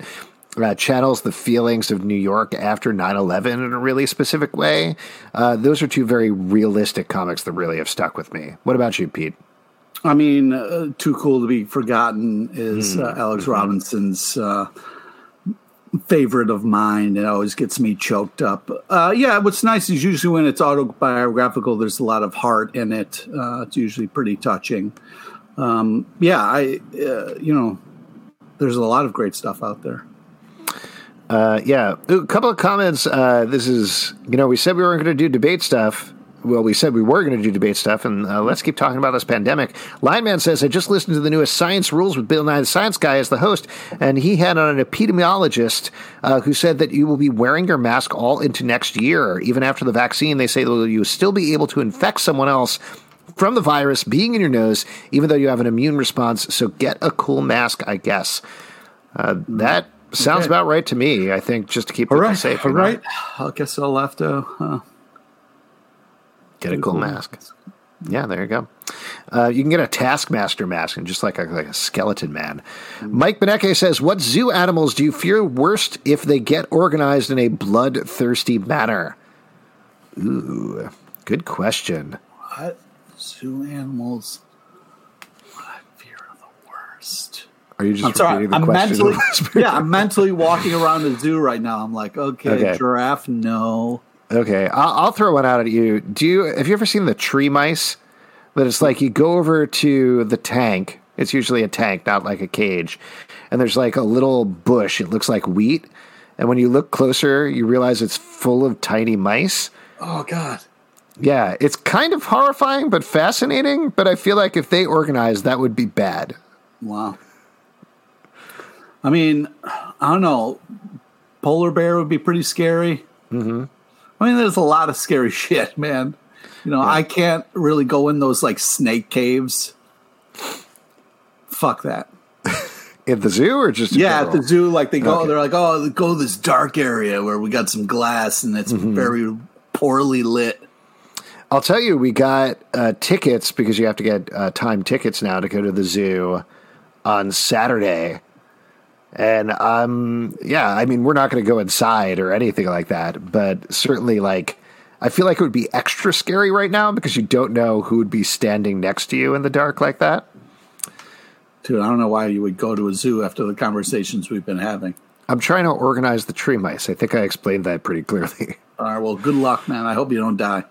uh, channels the feelings of New York after 9 11 in a really specific way. Uh, those are two very realistic comics that really have stuck with me. What about you, Pete? I mean, uh, too cool to be forgotten is Hmm. uh, Alex Robinson's uh, favorite of mine. It always gets me choked up. Uh, yeah, what's nice is usually when it's autobiographical, there's a lot of heart in it. Uh, it's usually pretty touching. Um, yeah, I, uh, you know, there's a lot of great stuff out there. Uh, yeah, a couple of comments. Uh, this is, you know, we said we weren't going to do debate stuff. Well, we said we were going to do debate stuff, and uh, let's keep talking about this pandemic. Lion Man says, I just listened to the newest Science Rules with Bill Nye the Science Guy as the host, and he had on an epidemiologist uh, who said that you will be wearing your mask all into next year. Even after the vaccine, they say that you will still be able to infect someone else from the virus being in your nose, even though you have an immune response. So get a cool mask, I guess. Uh, that sounds Okay. about right to me. I think just to keep All people right, safe. all right. I guess I'll have to. Uh, Get a cool mask. Yeah, there you go. Uh, you can get a Taskmaster mask and just like a, like a skeleton man. Mike Beneke says, "What zoo animals do you fear worst if they get organized in a bloodthirsty manner?" Ooh, good question. what zoo animals? What I fear Are you just I'm sorry. the I'm question? mentally, yeah, I'm mentally walking around the zoo right now. I'm like, okay, Okay. giraffe, no. Okay, I'll, I'll throw one out at you. Do you have you ever seen the tree mice? That it's like you go over to the tank. It's usually a tank, not like a cage. And there's like a little bush. It looks like wheat. And when you look closer, you realize it's full of tiny mice. Oh God. Yeah, it's kind of horrifying but fascinating. But I feel like if they organized, that would be bad. Wow. I mean, I don't know. Polar bear would be pretty scary. Mm-hmm. I mean, there's a lot of scary shit, man. You know, I can't really go in those like snake caves. Fuck that. at the zoo or just Yeah, at the zoo, like they go, Okay. they're like, oh, go to this dark area where we got some glass and it's Mm-hmm. very poorly lit. I'll tell you, we got uh, tickets because you have to get uh, time tickets now to go to the zoo on Saturday. And um, yeah, I mean, we're not going to go inside or anything like that, but certainly, like, I feel like it would be extra scary right now because you don't know who would be standing next to you in the dark like that. Dude, I don't know why you would go to a zoo after the conversations we've been having. I'm trying to organize the tree mice. I think I explained that pretty clearly. All right, well, good luck, man. I hope you don't die.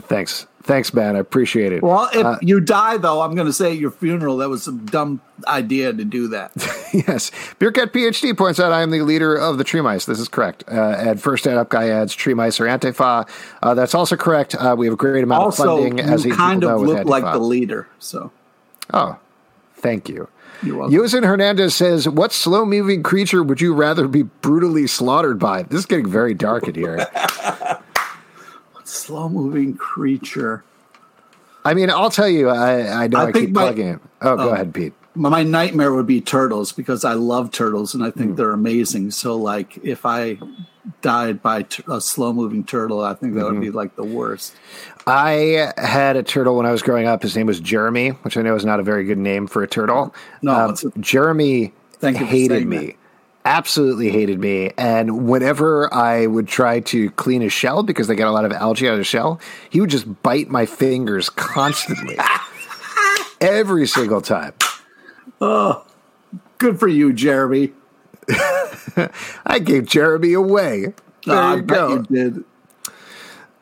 Thanks. Thanks, man. I appreciate it. Well, if Uh, you die, though, I'm going to say at your funeral that was a dumb idea to do that. Yes. Beercat PhD points out I am the leader of the tree mice. This is correct. Uh, and first stand up guy adds tree mice or Antifa. Uh, that's also correct. Uh, we have a great amount also, of funding, as you kind of look like the leader. So Oh, thank you. Yusin Hernandez says, What slow moving creature would you rather be brutally slaughtered by? This is getting very dark in here. Slow moving creature. I mean, I'll tell you, I, I know I I, keep my- plugging it. Oh, go Oh. ahead, Pete. My nightmare would be turtles because I love turtles and I think Hmm. they're amazing. So, like, if I died by t- a slow moving turtle, I think that Mm-hmm. would be like the worst. I had a turtle when I was growing up. His name was Jeremy, which I know is not a very good name for a turtle. No, Um, a- Jeremy Thank hated me. that. Absolutely hated me. And whenever I would try to clean his shell because they get a lot of algae out of the shell, he would just bite my fingers constantly. Every single time. Oh, good for you, Jeremy. I gave Jeremy away. There Ah, I you bet go. you did.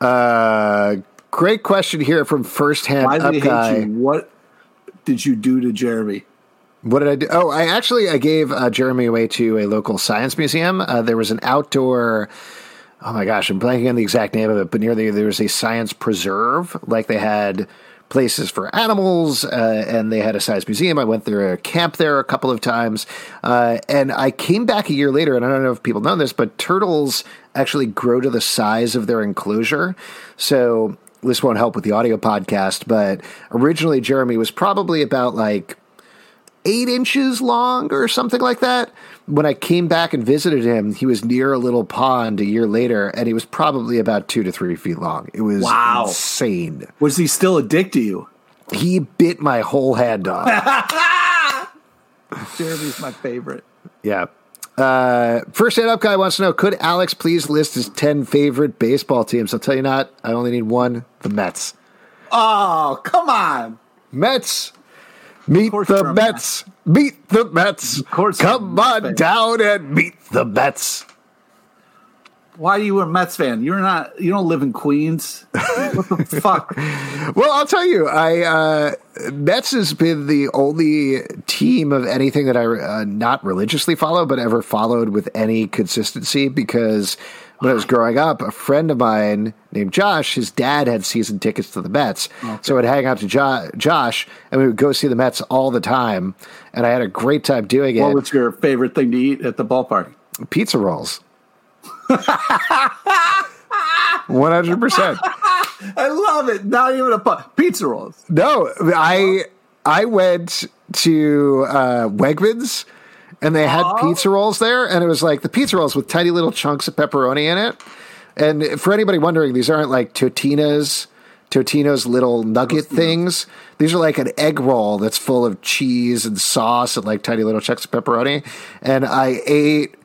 Uh, great question here from First Hand Why Up Guy. you? What did you do to Jeremy? What did I do? Oh, I actually I gave uh, Jeremy away to a local science museum. Uh, there was an outdoor. Oh my gosh, I'm blanking on the exact name of it, but near there there was a science preserve. Like they had places for animals, uh, and they had a science museum. I went there, a camp there a couple of times, uh, and I came back a year later. And I don't know if people know this, but turtles actually grow to the size of their enclosure. So this won't help with the audio podcast, but originally Jeremy was probably about like eight inches long or something like that. When I came back and visited him, he was near a little pond a year later, and he was probably about two to three feet long. It was Wow. insane. Was he still a dick to you? He bit my whole hand off. Jeremy's my favorite. yeah. Uh, first stand up guy wants to know Could Alex please list his 10 favorite baseball teams? I'll tell you not. I only need one the Mets. Oh, come on. Mets. Meet the Mets. Meet the Mets. course Come on fan. down and meet the Mets. Why are you a Mets fan? You're not. You don't live in Queens. what the fuck? Well, I'll tell you, I uh, Mets has been the only team of anything that I uh, not religiously follow, but ever followed with any consistency. Because when I was growing up, a friend of mine named Josh, his dad had season tickets to the Mets, so I'd hang out to jo- Josh, and we would go see the Mets all the time, and I had a great time doing What it. was your favorite thing to eat at the ballpark? Pizza rolls. One hundred percent. I love it. Not even a pu- pizza rolls. No, I I went to uh, Wegmans and they had pizza rolls there, and it was like the pizza rolls with tiny little chunks of pepperoni in it. And for anybody wondering, these aren't like Totino's Totino's little nugget things. These are like an egg roll that's full of cheese and sauce and like tiny little chunks of pepperoni. And I ate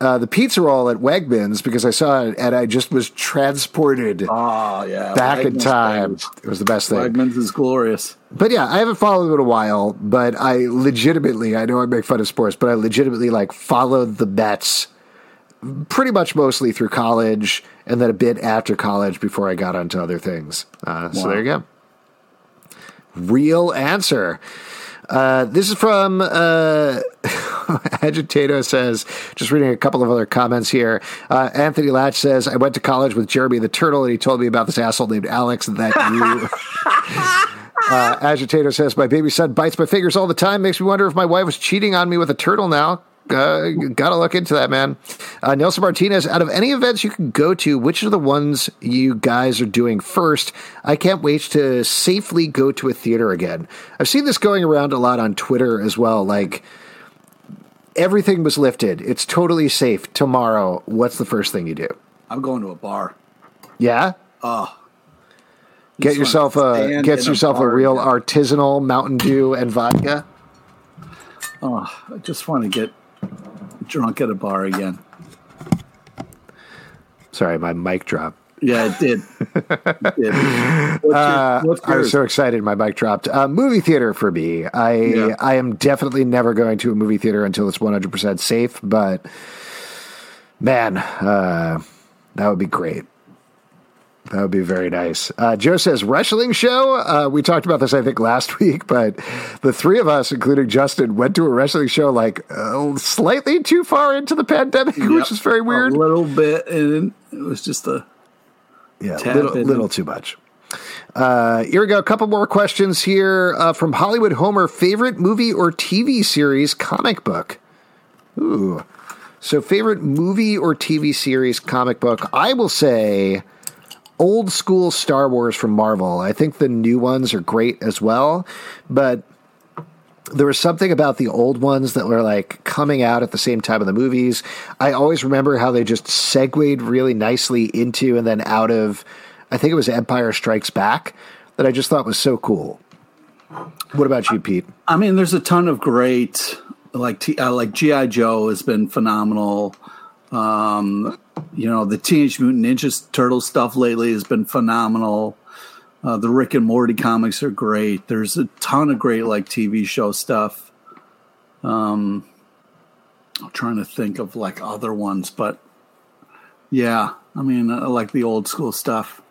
uh, the pizza roll at Wegmans because I saw it and I just was transported Oh yeah, back in time. baby. It was the best thing. Wegmans is glorious. But yeah, I haven't followed them in a while, but I legitimately, I know I make fun of sports, but I legitimately like followed the Mets pretty much mostly through college and then a bit after college before I got onto other things. Uh, So there you go. Real answer. Uh, this is from uh, Agitato says, just reading a couple of other comments here. Uh, Anthony Latch says, I went to college with Jeremy the Turtle, and he told me about this asshole named Alex and that you. uh, Agitator says, My baby son bites my fingers all the time. Makes me wonder if my wife was cheating on me with a turtle now. Uh, gotta look into that, man. Uh, Nelson Martinez, out of any events you can go to, which are the ones you guys are doing first? I can't wait to safely go to a theater again. I've seen this going around a lot on Twitter as well. Like, everything was lifted. It's totally safe. Tomorrow, what's the first thing you do? I'm going to a bar. Yeah? Oh, Get yourself a stand get in a yourself a real artisanal Mountain Dew and vodka. oh, I just want to get drunk at a bar again. Sorry, my mic dropped. Yeah, it did. It did. Your, Uh, I was so excited my mic dropped. Uh, movie theater for me. I Yeah. I am definitely never going to a movie theater until it's 100% safe, but man, uh, that would be great. That would be very nice. Uh, Joe says wrestling show. Uh, we talked about this, I think, last week, but the three of us, including Justin, went to a wrestling show like uh, slightly too far into the pandemic, which is very weird. A little bit, and it was just a Yeah, little, little too much. Uh, here we go. A couple more questions here uh, from Hollywood Homer. Favorite movie or TV series, comic book? Ooh. So, favorite movie or TV series, comic book? I will say old school Star Wars from Marvel. I think the new ones are great as well, but there was something about the old ones that were like coming out at the same time of the movies. I always remember how they just segued really nicely into and then out of, I think it was Empire Strikes Back, that I just thought was so cool. What about you, Pete? I mean, there's a ton of great like T, uh, like GI Joe has been phenomenal. Um, you know, the Teenage Mutant Ninja Turtle stuff lately has been phenomenal. Uh, the Rick and Morty comics are great. There's a ton of great like TV show stuff. Um, I'm trying to think of like other ones, but yeah, I mean, I like the old school stuff.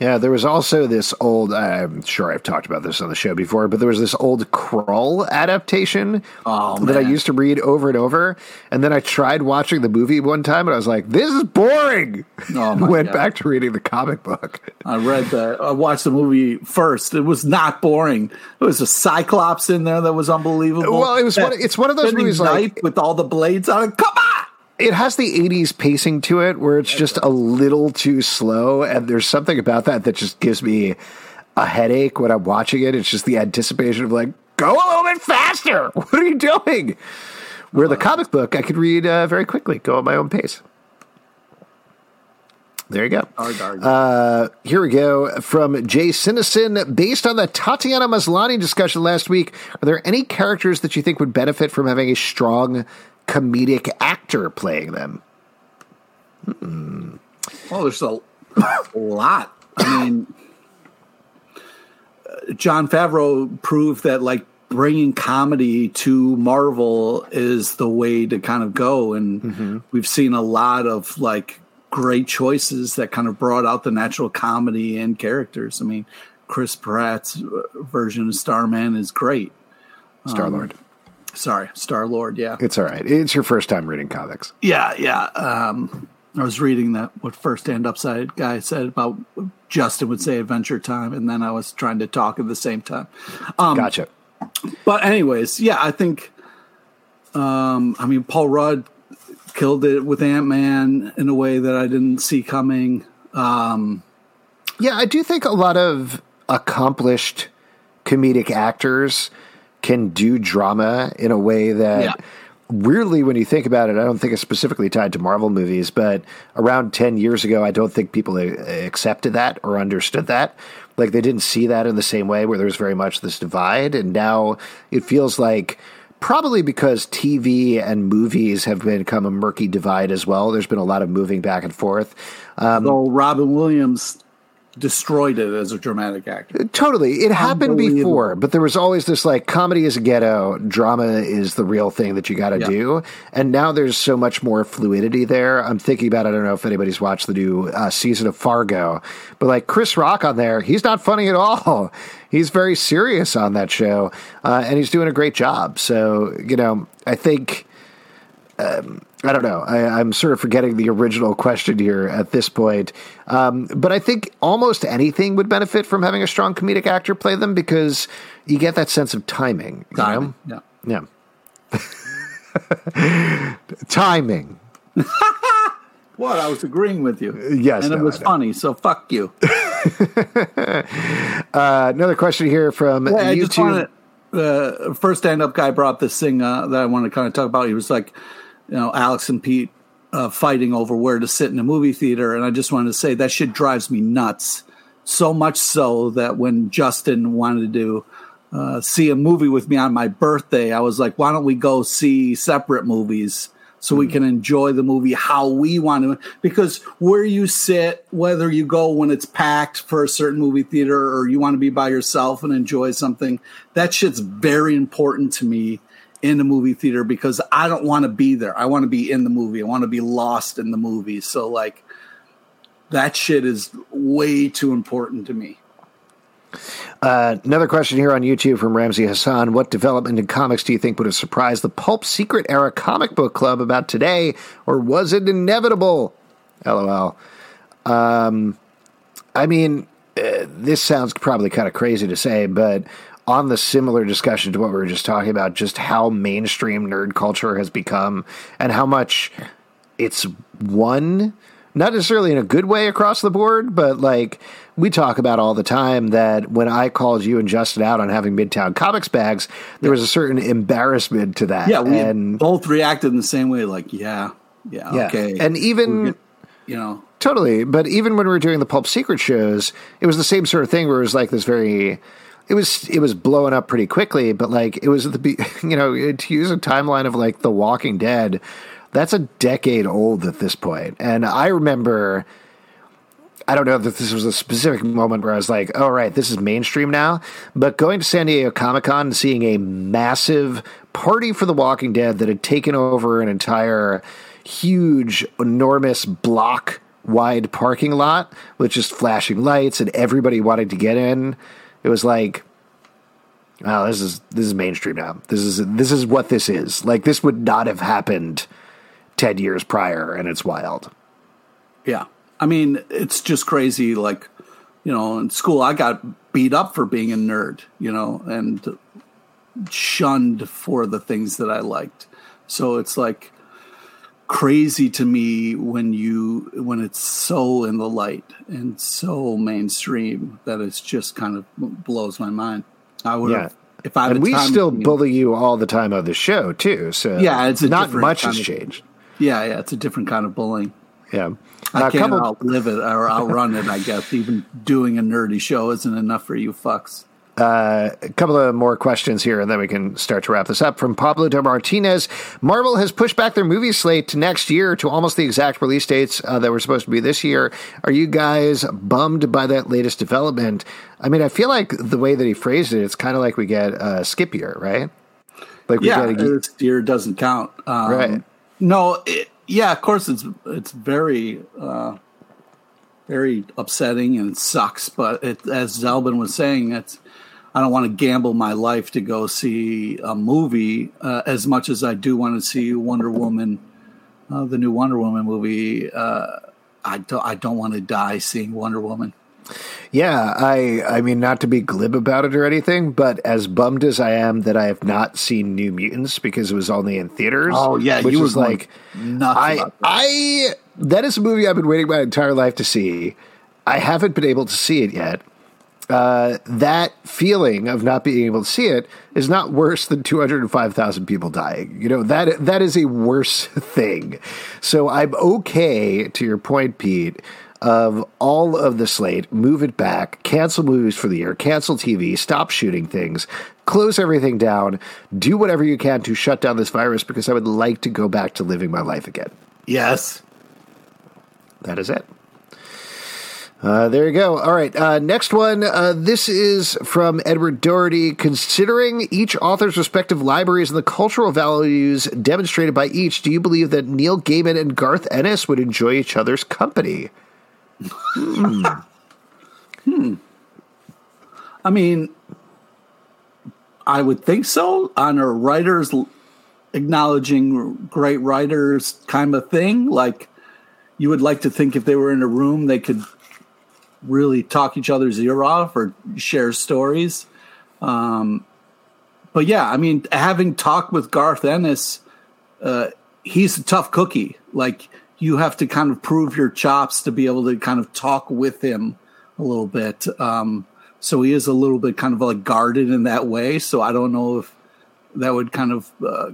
Yeah, there was also this old, I'm sure I've talked about this on the show before, but there was this old Krull adaptation Oh, that I used to read over and over. And then I tried watching the movie one time and I was like, this is boring. Oh, Went God. back to reading the comic book. I read the, I watched the movie first. It was not boring. There was a Cyclops in there that was unbelievable. Well, it was one- it's one of those movies like- with all the blades on it. Come on! It has the 80s pacing to it where it's just a little too slow. And there's something about that that just gives me a headache when I'm watching it. It's just the anticipation of like, go a little bit faster. What are you doing? Where the comic book I could read uh, very quickly, go at my own pace. There you go. Uh, here we go from Jay Sinison. Based on the Tatiana Maslany discussion last week, are there any characters that you think would benefit from having a strong comedic actor playing them? Well, there's a, a lot. I mean, uh, Jon Favreau proved that like bringing comedy to Marvel is the way to kind of go, and we've seen a lot of like great choices that kind of brought out the natural comedy and characters. I mean, Chris Pratt's uh, version of Starman is great. Star Lord. Sorry, Star Lord. Yeah, it's all right. It's your first time reading comics. Yeah, yeah. Um, I was reading that what first and upside guy said about Justin would say Adventure Time, and then I was trying to talk at the same time. Um, Gotcha. But anyways, yeah, I think. Um, I mean, Paul Rudd killed it with Ant Man in a way that I didn't see coming. Um, Yeah, I do think a lot of accomplished comedic actors can do drama in a way that Yeah. weirdly when you think about it i don't think it's specifically tied to marvel movies but around 10 years ago i don't think people uh, accepted that or understood that like they didn't see that in the same way where there's very much this divide and now it feels like probably because TV and movies have become a murky divide as well. There's been a lot of moving back and forth. Um, Though Robin Williams destroyed it as a dramatic actor. Totally. It happened before, but there was always this like comedy is a ghetto, drama is the real thing that you got to yeah. do. And now there's so much more fluidity there. I'm thinking about, I don't know if anybody's watched the new uh, season of Fargo, but like Chris Rock on there, he's not funny at all. He's very serious on that show, uh, and he's doing a great job. So, you know, I think. Um, I don't know. I, am sort of forgetting the original question here at this point. Um, but I think almost anything would benefit from having a strong comedic actor play them because you get that sense of timing. Timing. know? Yeah. Yeah. timing. what? I was agreeing with you. Yes. And no, it was funny, so fuck you. uh, another question here from yeah, YouTube. The uh, first stand up guy brought this thing uh, that I want to kind of talk about. He was like, you know, Alex and Pete uh, fighting over where to sit in a movie theater. And I just wanted to say that shit drives me nuts. So much so that when Justin wanted to uh, see a movie with me on my birthday, I was like, why don't we go see separate movies so we can enjoy the movie how we want to? Because where you sit, whether you go when it's packed for a certain movie theater or you want to be by yourself and enjoy something, that shit's very important to me in the movie theater because I don't want to be there. I want to be in the movie. I want to be lost in the movie. So like that shit is way too important to me. Uh, another question here on YouTube from Ramsey Hassan. What development in comics do you think would have surprised the Pulp Secret era comic book club about today, or was it inevitable? LOL. Um, I mean, uh, this sounds probably kind of crazy to say, but on the similar discussion to what we were just talking about, just how mainstream nerd culture has become and how much it's won, not necessarily in a good way across the board, but like we talk about all the time that when I called you and Justin out on having Midtown Comics bags, there was a certain embarrassment to that. Yeah, we and, both reacted in the same way, like, yeah, yeah, yeah. okay. And even, you know, totally. But even when we were doing the Pulp Secret shows, it was the same sort of thing where it was like this very it was it was blowing up pretty quickly, but like it was the you know to use a timeline of like The Walking Dead, that's a decade old at this point, and I remember. I don't know that this was a specific moment where I was like, "Oh, right, this is mainstream now." But going to San Diego Comic Con and seeing a massive party for The Walking Dead that had taken over an entire huge, enormous block wide parking lot with just flashing lights and everybody wanting to get in it was like, oh, this is this is mainstream now. This is this is what this is. Like this would not have happened ten years prior, and it's wild. Yeah, I mean, it's just crazy. Like, you know, in school, I got beat up for being a nerd, you know, and shunned for the things that I liked. So it's like crazy to me when you when it's so in the light and so mainstream that it's just kind of blows my mind. I would yeah. if I and we still bully you all the time on the show too. So yeah, it's not much has of, changed. Yeah, yeah, it's a different kind of bullying. Yeah, I can't couple, outlive it or outrun it. I guess even doing a nerdy show isn't enough for you fucks. Uh, a couple of more questions here, and then we can start to wrap this up. From Pablo de Martinez, Marvel has pushed back their movie slate to next year to almost the exact release dates uh, that were supposed to be this year. Are you guys bummed by that latest development? I mean, I feel like the way that he phrased it, it's kind of like we get a skip year, right? Like we yeah, get a year doesn't count, um, right? No, it, yeah, of course it's it's very. Uh, very upsetting and it sucks, but it, as Zalben was saying, it's I don't want to gamble my life to go see a movie uh, as much as I do want to see Wonder Woman, uh, the new Wonder Woman movie. Uh, I don't. I don't want to die seeing Wonder Woman. Yeah, I I mean not to be glib about it or anything, but as bummed as I am that I have not seen New Mutants because it was only in theaters. Oh yeah, which was like I I that is a movie I've been waiting my entire life to see. I haven't been able to see it yet uh, that feeling of not being able to see it is not worse than 205,000 people dying. You know, that that is a worse thing. So I'm okay, to your point, Pete, of all of the slate, move it back, cancel movies for the year, cancel TV, stop shooting things, close everything down, do whatever you can to shut down this virus because I would like to go back to living my life again. Yes. That is it. Uh, there you go. All right. Uh, next one. Uh, this is from Edward Doherty. Considering each author's respective libraries and the cultural values demonstrated by each, do you believe that Neil Gaiman and Garth Ennis would enjoy each other's company? hmm. hmm. I mean, I would think so on a writer's acknowledging great writers kind of thing. Like, you would like to think if they were in a room, they could really talk each other's ear off or share stories. Um, but yeah, I mean, having talked with Garth Ennis, uh, he's a tough cookie. Like you have to kind of prove your chops to be able to kind of talk with him a little bit. Um, so he is a little bit kind of like guarded in that way. So I don't know if that would kind of uh,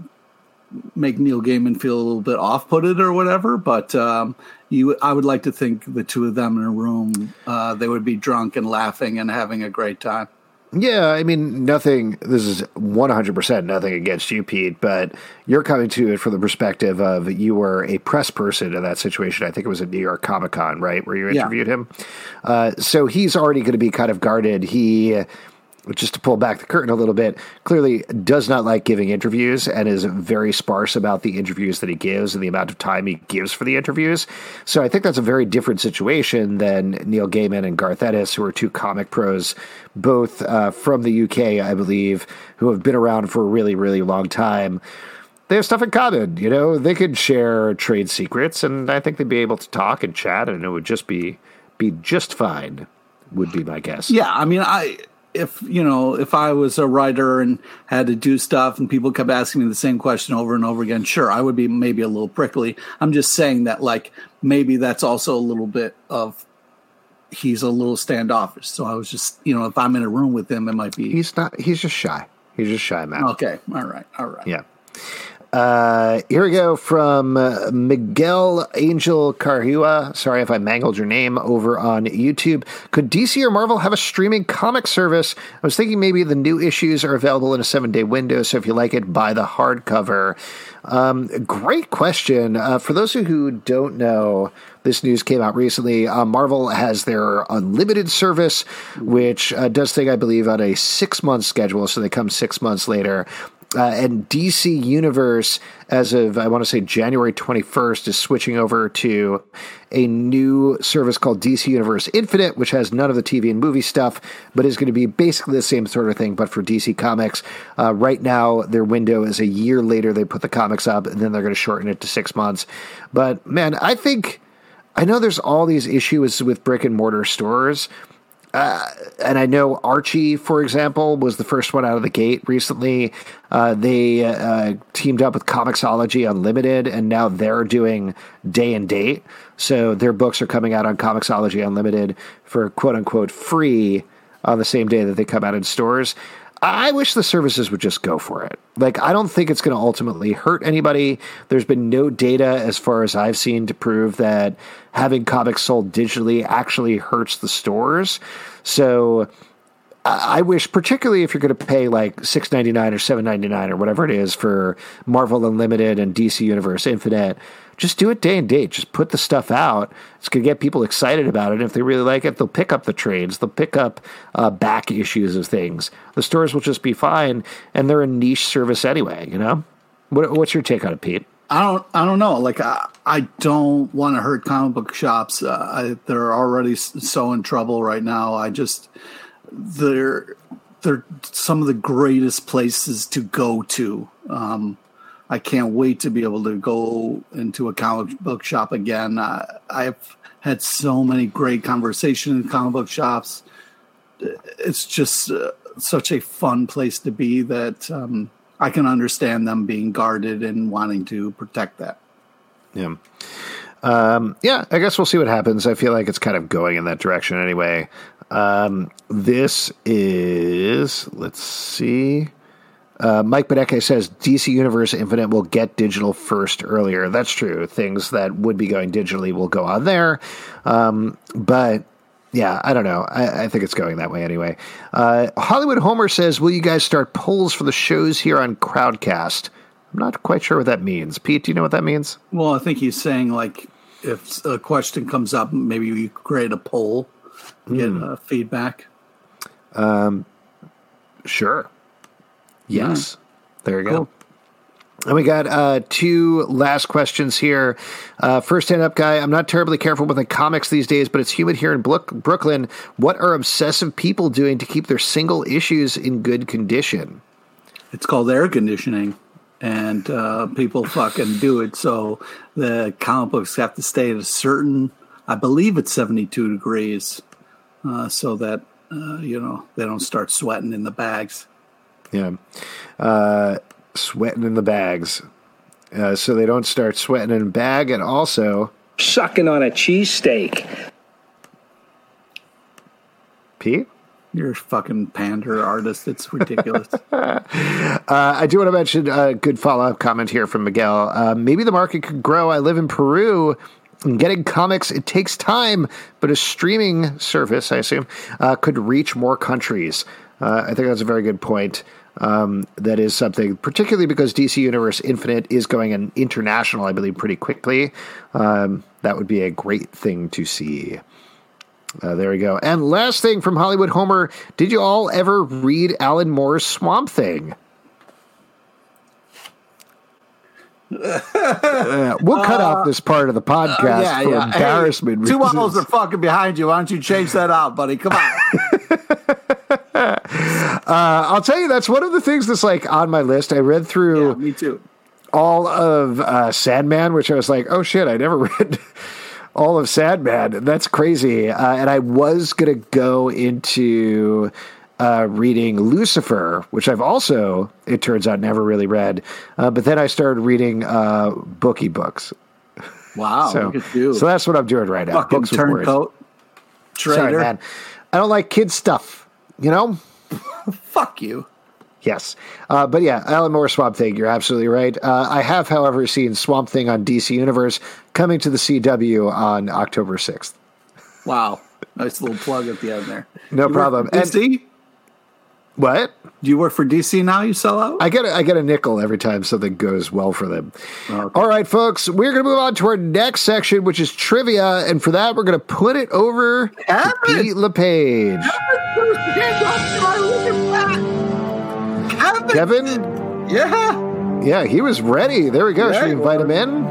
make Neil Gaiman feel a little bit off putted or whatever. But um, you, I would like to think the two of them in a room, uh, they would be drunk and laughing and having a great time. Yeah, I mean, nothing. This is one hundred percent nothing against you, Pete, but you're coming to it from the perspective of you were a press person in that situation. I think it was at New York Comic Con, right, where you interviewed yeah. him. Uh, so he's already going to be kind of guarded. He just to pull back the curtain a little bit, clearly does not like giving interviews and is very sparse about the interviews that he gives and the amount of time he gives for the interviews. So I think that's a very different situation than Neil Gaiman and Garth Ennis, who are two comic pros, both uh, from the UK, I believe, who have been around for a really, really long time. They have stuff in common, you know. They could share trade secrets, and I think they'd be able to talk and chat, and it would just be be just fine. Would be my guess. Yeah, I mean, I if you know if I was a writer and had to do stuff and people kept asking me the same question over and over again, sure, I would be maybe a little prickly. I'm just saying that like maybe that's also a little bit of he's a little standoffish. So I was just you know if I'm in a room with him, it might be he's not he's just shy. He's just shy, man. Okay, all right, all right. Yeah. Uh, here we go from uh, Miguel Angel Carhua. Sorry if I mangled your name over on YouTube. Could DC or Marvel have a streaming comic service? I was thinking maybe the new issues are available in a seven day window, so if you like it, buy the hardcover. Um, great question. Uh, for those who don't know, this news came out recently. Uh, Marvel has their unlimited service, which uh, does thing, I believe, on a six month schedule. So they come six months later. Uh, and DC Universe, as of I want to say January 21st, is switching over to a new service called DC Universe Infinite, which has none of the TV and movie stuff, but is going to be basically the same sort of thing, but for DC Comics. Uh, right now, their window is a year later. They put the comics up, and then they're going to shorten it to six months. But man, I think I know there's all these issues with brick and mortar stores. Uh, and I know Archie, for example, was the first one out of the gate recently. Uh, they uh, teamed up with Comixology Unlimited, and now they're doing day and date. So their books are coming out on Comixology Unlimited for quote unquote free on the same day that they come out in stores. I wish the services would just go for it. Like, I don't think it's going to ultimately hurt anybody. There's been no data, as far as I've seen, to prove that having comics sold digitally actually hurts the stores. So, I wish, particularly if you're going to pay like six ninety nine or seven ninety nine or whatever it is for Marvel Unlimited and DC Universe Infinite, just do it day and date. Just put the stuff out. It's going to get people excited about it. And if they really like it, they'll pick up the trades. They'll pick up uh, back issues of things. The stores will just be fine, and they're a niche service anyway. You know, what, what's your take on it, Pete? I don't. I don't know. Like I, I don't want to hurt comic book shops. Uh, I, they're already so in trouble right now. I just they're they're some of the greatest places to go to. Um, I can't wait to be able to go into a comic book shop again. I, I've had so many great conversations in comic book shops. It's just uh, such a fun place to be that um, I can understand them being guarded and wanting to protect that. Yeah. Um, yeah, I guess we'll see what happens. I feel like it's kind of going in that direction anyway. Um, this is, let's see. Uh, Mike Beneke says DC Universe Infinite will get digital first earlier. That's true. Things that would be going digitally will go on there. Um, but yeah, I don't know. I, I, think it's going that way anyway. Uh, Hollywood Homer says, Will you guys start polls for the shows here on Crowdcast? I'm not quite sure what that means. Pete, do you know what that means? Well, I think he's saying, like, if a question comes up, maybe you create a poll, get mm. uh, feedback. Um, sure. Yes. There you go. And we got uh, two last questions here. Uh, first hand up guy, I'm not terribly careful with the comics these days, but it's humid here in Brooklyn. What are obsessive people doing to keep their single issues in good condition? It's called air conditioning, and uh, people fucking do it. So the comic books have to stay at a certain, I believe it's 72 degrees, uh, so that, uh, you know, they don't start sweating in the bags. Yeah. Uh, sweating in the bags. Uh, so they don't start sweating in bag and also sucking on a cheesesteak. Pete? You're a fucking pander artist. It's ridiculous. uh, I do want to mention a good follow up comment here from Miguel. Uh, maybe the market could grow. I live in Peru. And getting comics, it takes time, but a streaming service, I assume, uh, could reach more countries. Uh, I think that's a very good point. Um, that is something, particularly because DC Universe Infinite is going an international, I believe, pretty quickly. Um, that would be a great thing to see. Uh, there we go. And last thing from Hollywood Homer Did you all ever read Alan Moore's Swamp Thing? uh, we'll cut uh, off this part of the podcast yeah, for yeah. embarrassment. Hey, two owls are fucking behind you. Why don't you change that out, buddy? Come on. uh, I'll tell you, that's one of the things that's like on my list. I read through. Yeah, me too. All of uh, Sandman, which I was like, oh shit, I never read all of Sandman. That's crazy. Uh, and I was gonna go into uh, reading Lucifer, which I've also, it turns out, never really read. Uh, but then I started reading uh, bookie books. Wow, so, so that's what I'm doing right now. Fucking books turncoat. Sorry, man. I don't like kid stuff. You know? Fuck you. Yes. Uh, but yeah, Alan Moore Swamp Thing, you're absolutely right. Uh, I have, however, seen Swamp Thing on DC Universe coming to the CW on October 6th. Wow. Nice little plug at the end there. No you problem. DC? What? Do you work for DC now? You sell out? I get a, I get a nickel every time something goes well for them. Okay. All right, folks, we're going to move on to our next section, which is trivia, and for that, we're going to put it over Kevin. to Pete LePage. Kevin. Kevin. Yeah. Yeah, he was ready. There we go. Yeah, should we invite him in?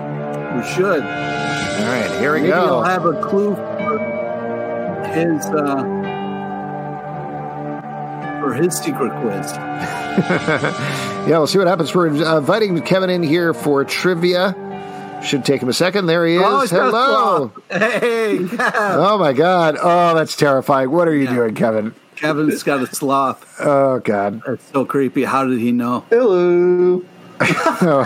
We should. All right, here we Maybe go. He'll have a clue for his. Uh, for his secret quiz. yeah, we'll see what happens. We're inviting Kevin in here for trivia. Should take him a second. There he oh, is. Oh, Hello. Hey. oh my God. Oh, that's terrifying. What are you yeah. doing, Kevin? Kevin's got a sloth. Oh God. That's so creepy. How did he know? Hello.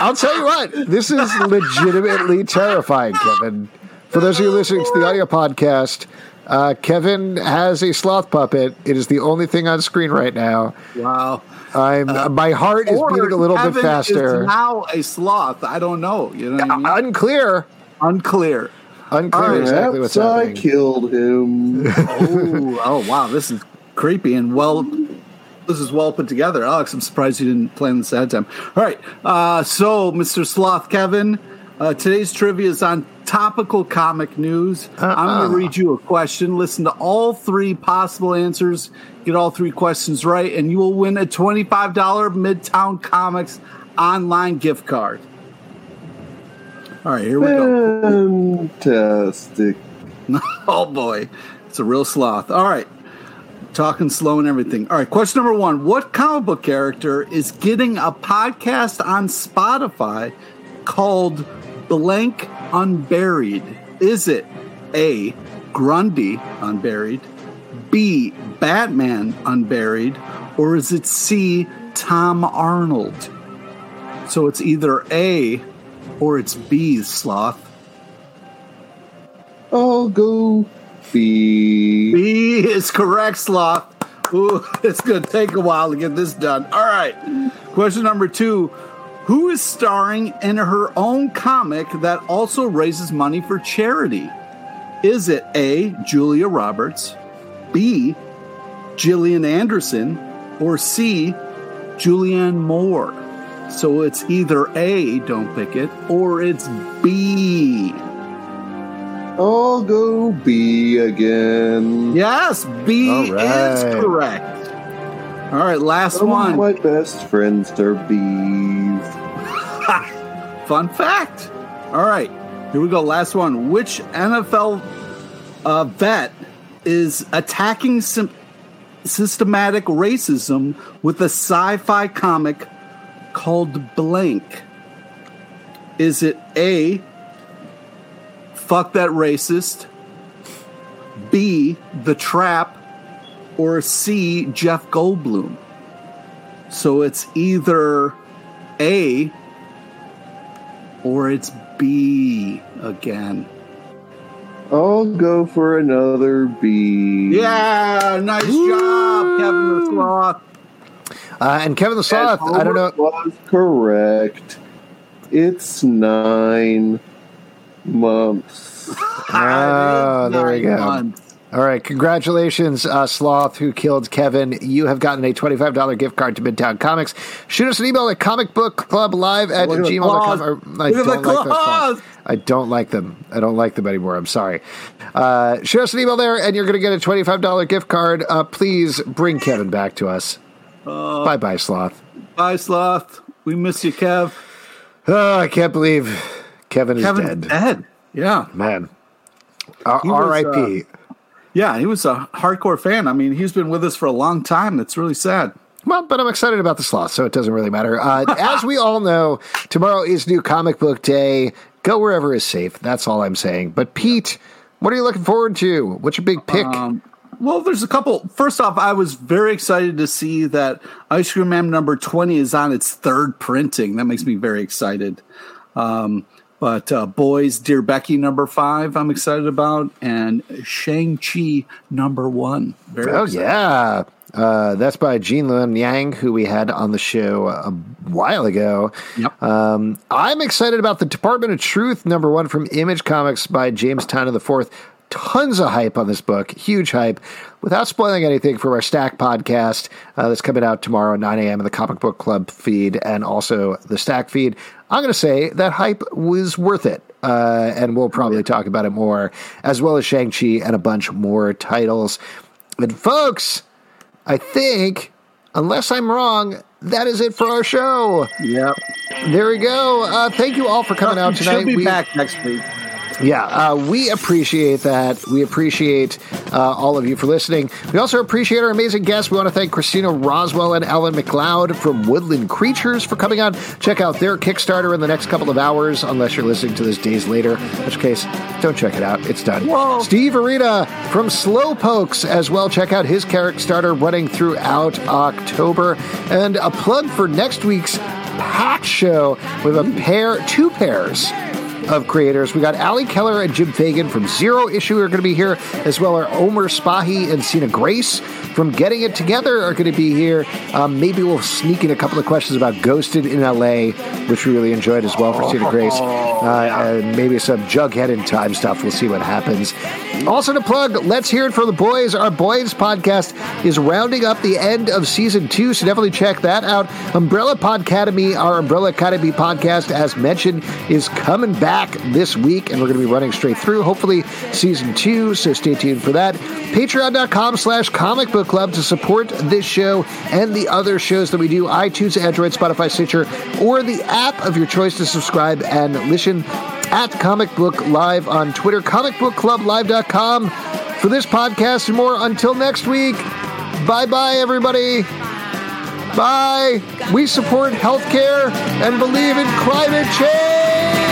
I'll tell you what. This is legitimately terrifying, Kevin. For those of you listening to the audio podcast, uh, Kevin has a sloth puppet. It is the only thing on screen right now. Wow. I'm uh, my heart is beating a little Kevin bit faster. now a sloth. I don't know. You know, I mean? unclear. Unclear. Unclear right, exactly what's happening. I killed him. oh, oh, wow! This is creepy and well. This is well put together, Alex. I'm surprised you didn't plan this ahead of time. All right, uh, so Mr. Sloth Kevin, uh, today's trivia is on topical comic news. Uh-uh. I'm going to read you a question. Listen to all three possible answers. Get all three questions right, and you will win a $25 Midtown Comics online gift card. All right, here we go. Fantastic. oh boy, it's a real sloth. All right, talking slow and everything. All right, question number one: What comic book character is getting a podcast on Spotify called blank unburied? Is it A, Grundy unburied, B, Batman unburied, or is it C, Tom Arnold? So it's either A or it's B, Sloth. I'll go B. B is correct, Sloth. Ooh, it's going to take a while to get this done. All right. Question number two Who is starring in her own comic that also raises money for charity? Is it A, Julia Roberts, B, Gillian Anderson, or C, Julianne Moore? So it's either A, don't pick it, or it's B. I'll go B again. Yes, B All is correct. All right, last Some one. my best friends are Fun fact. All right, here we go. Last one. Which NFL uh, vet is attacking sim- systematic racism with a sci fi comic called Blank? Is it A, fuck that racist, B, The Trap, or C, Jeff Goldblum? So it's either A, or it's B again. I'll go for another B. Yeah, nice job, Kevin the Sloth. Uh, and Kevin the Sloth, I don't know. Homer Was correct. It's nine months. Ah, there we go. months. All right, congratulations, uh, Sloth, who killed Kevin. You have gotten a $25 gift card to Midtown Comics. Shoot us an email at comicbookclublive at Look at the gmail.com. or- I Look don't like those. I don't like them. I don't like them anymore. I'm sorry. Uh, shoot us an email there, and you're going to get a $25 gift card. Uh, please bring Kevin back to us. Uh, bye bye, Sloth. Bye, Sloth. We miss you, Kev. Oh, I can't believe Kevin is dead. dead. Yeah. Man. Uh, R.I.P. Yeah, he was a hardcore fan. I mean, he's been with us for a long time. It's really sad. Well, but I'm excited about the sloth, so it doesn't really matter. Uh, as we all know, tomorrow is New Comic Book Day. Go wherever is safe. That's all I'm saying. But Pete, what are you looking forward to? What's your big pick? Um, well, there's a couple. First off, I was very excited to see that Ice Cream Man number 20 is on its third printing. That makes me very excited. Um, but uh, Boys, Dear Becky number five, I'm excited about. And Shang-Chi number one. Very oh excited. yeah, uh, that's by Gene Luen Yang, who we had on the show a while ago. Yep. Um, I'm excited about the Department of Truth number one from Image Comics by James Tynion the Fourth. Tons of hype on this book, huge hype. Without spoiling anything from our Stack podcast uh, that's coming out tomorrow at 9 a.m. in the Comic Book Club feed and also the Stack feed, I'm going to say that hype was worth it. Uh, and we'll probably talk about it more, as well as Shang-Chi and a bunch more titles. And folks, I think, unless I'm wrong, that is it for our show. Yep. There we go. Uh, thank you all for coming out tonight. She'll be We- back next week. Yeah, uh, we appreciate that. We appreciate uh, all of you for listening. We also appreciate our amazing guests. We want to thank Cristina Roswell and Allan Macleod from Woodland Creatures for coming on. Check out their Kickstarter in the next couple of hours, unless you're listening to this days later, in which case, don't check it out. It's done. Whoa. Steve Urena from Slowpokes as well. Check out his Kickstarter running throughout October. And a plug for next week's Pack Show with a pair, two pairs of creators. We got Ali Keller and Jim Fagan from Zero Issue are going to be here, as well as Omar Spahi and Sina Grace from Getting It Together are going to be here. Um, maybe we'll sneak in a couple of questions about Ghosted in LA, which we really enjoyed as well for Sina Grace. Uh, and maybe some Jughead in Time stuff. We'll see what happens. Also to plug, let's hear it from the boys. Our boys podcast is rounding up the end of season two, so definitely check that out. Umbrella Podcademy, our Umbrella Academy podcast, as mentioned, is coming back this week, and we're going to be running straight through, hopefully, season two, so stay tuned for that. Patreon.com slash comic book club to support this show and the other shows that we do, iTunes, Android, Spotify, Stitcher, or the app of your choice to subscribe and listen at Comic Book Live on Twitter, comic book club comicbookclublive.com for this podcast and more. Until next week, bye bye, everybody. Bye. We support healthcare and believe in climate change.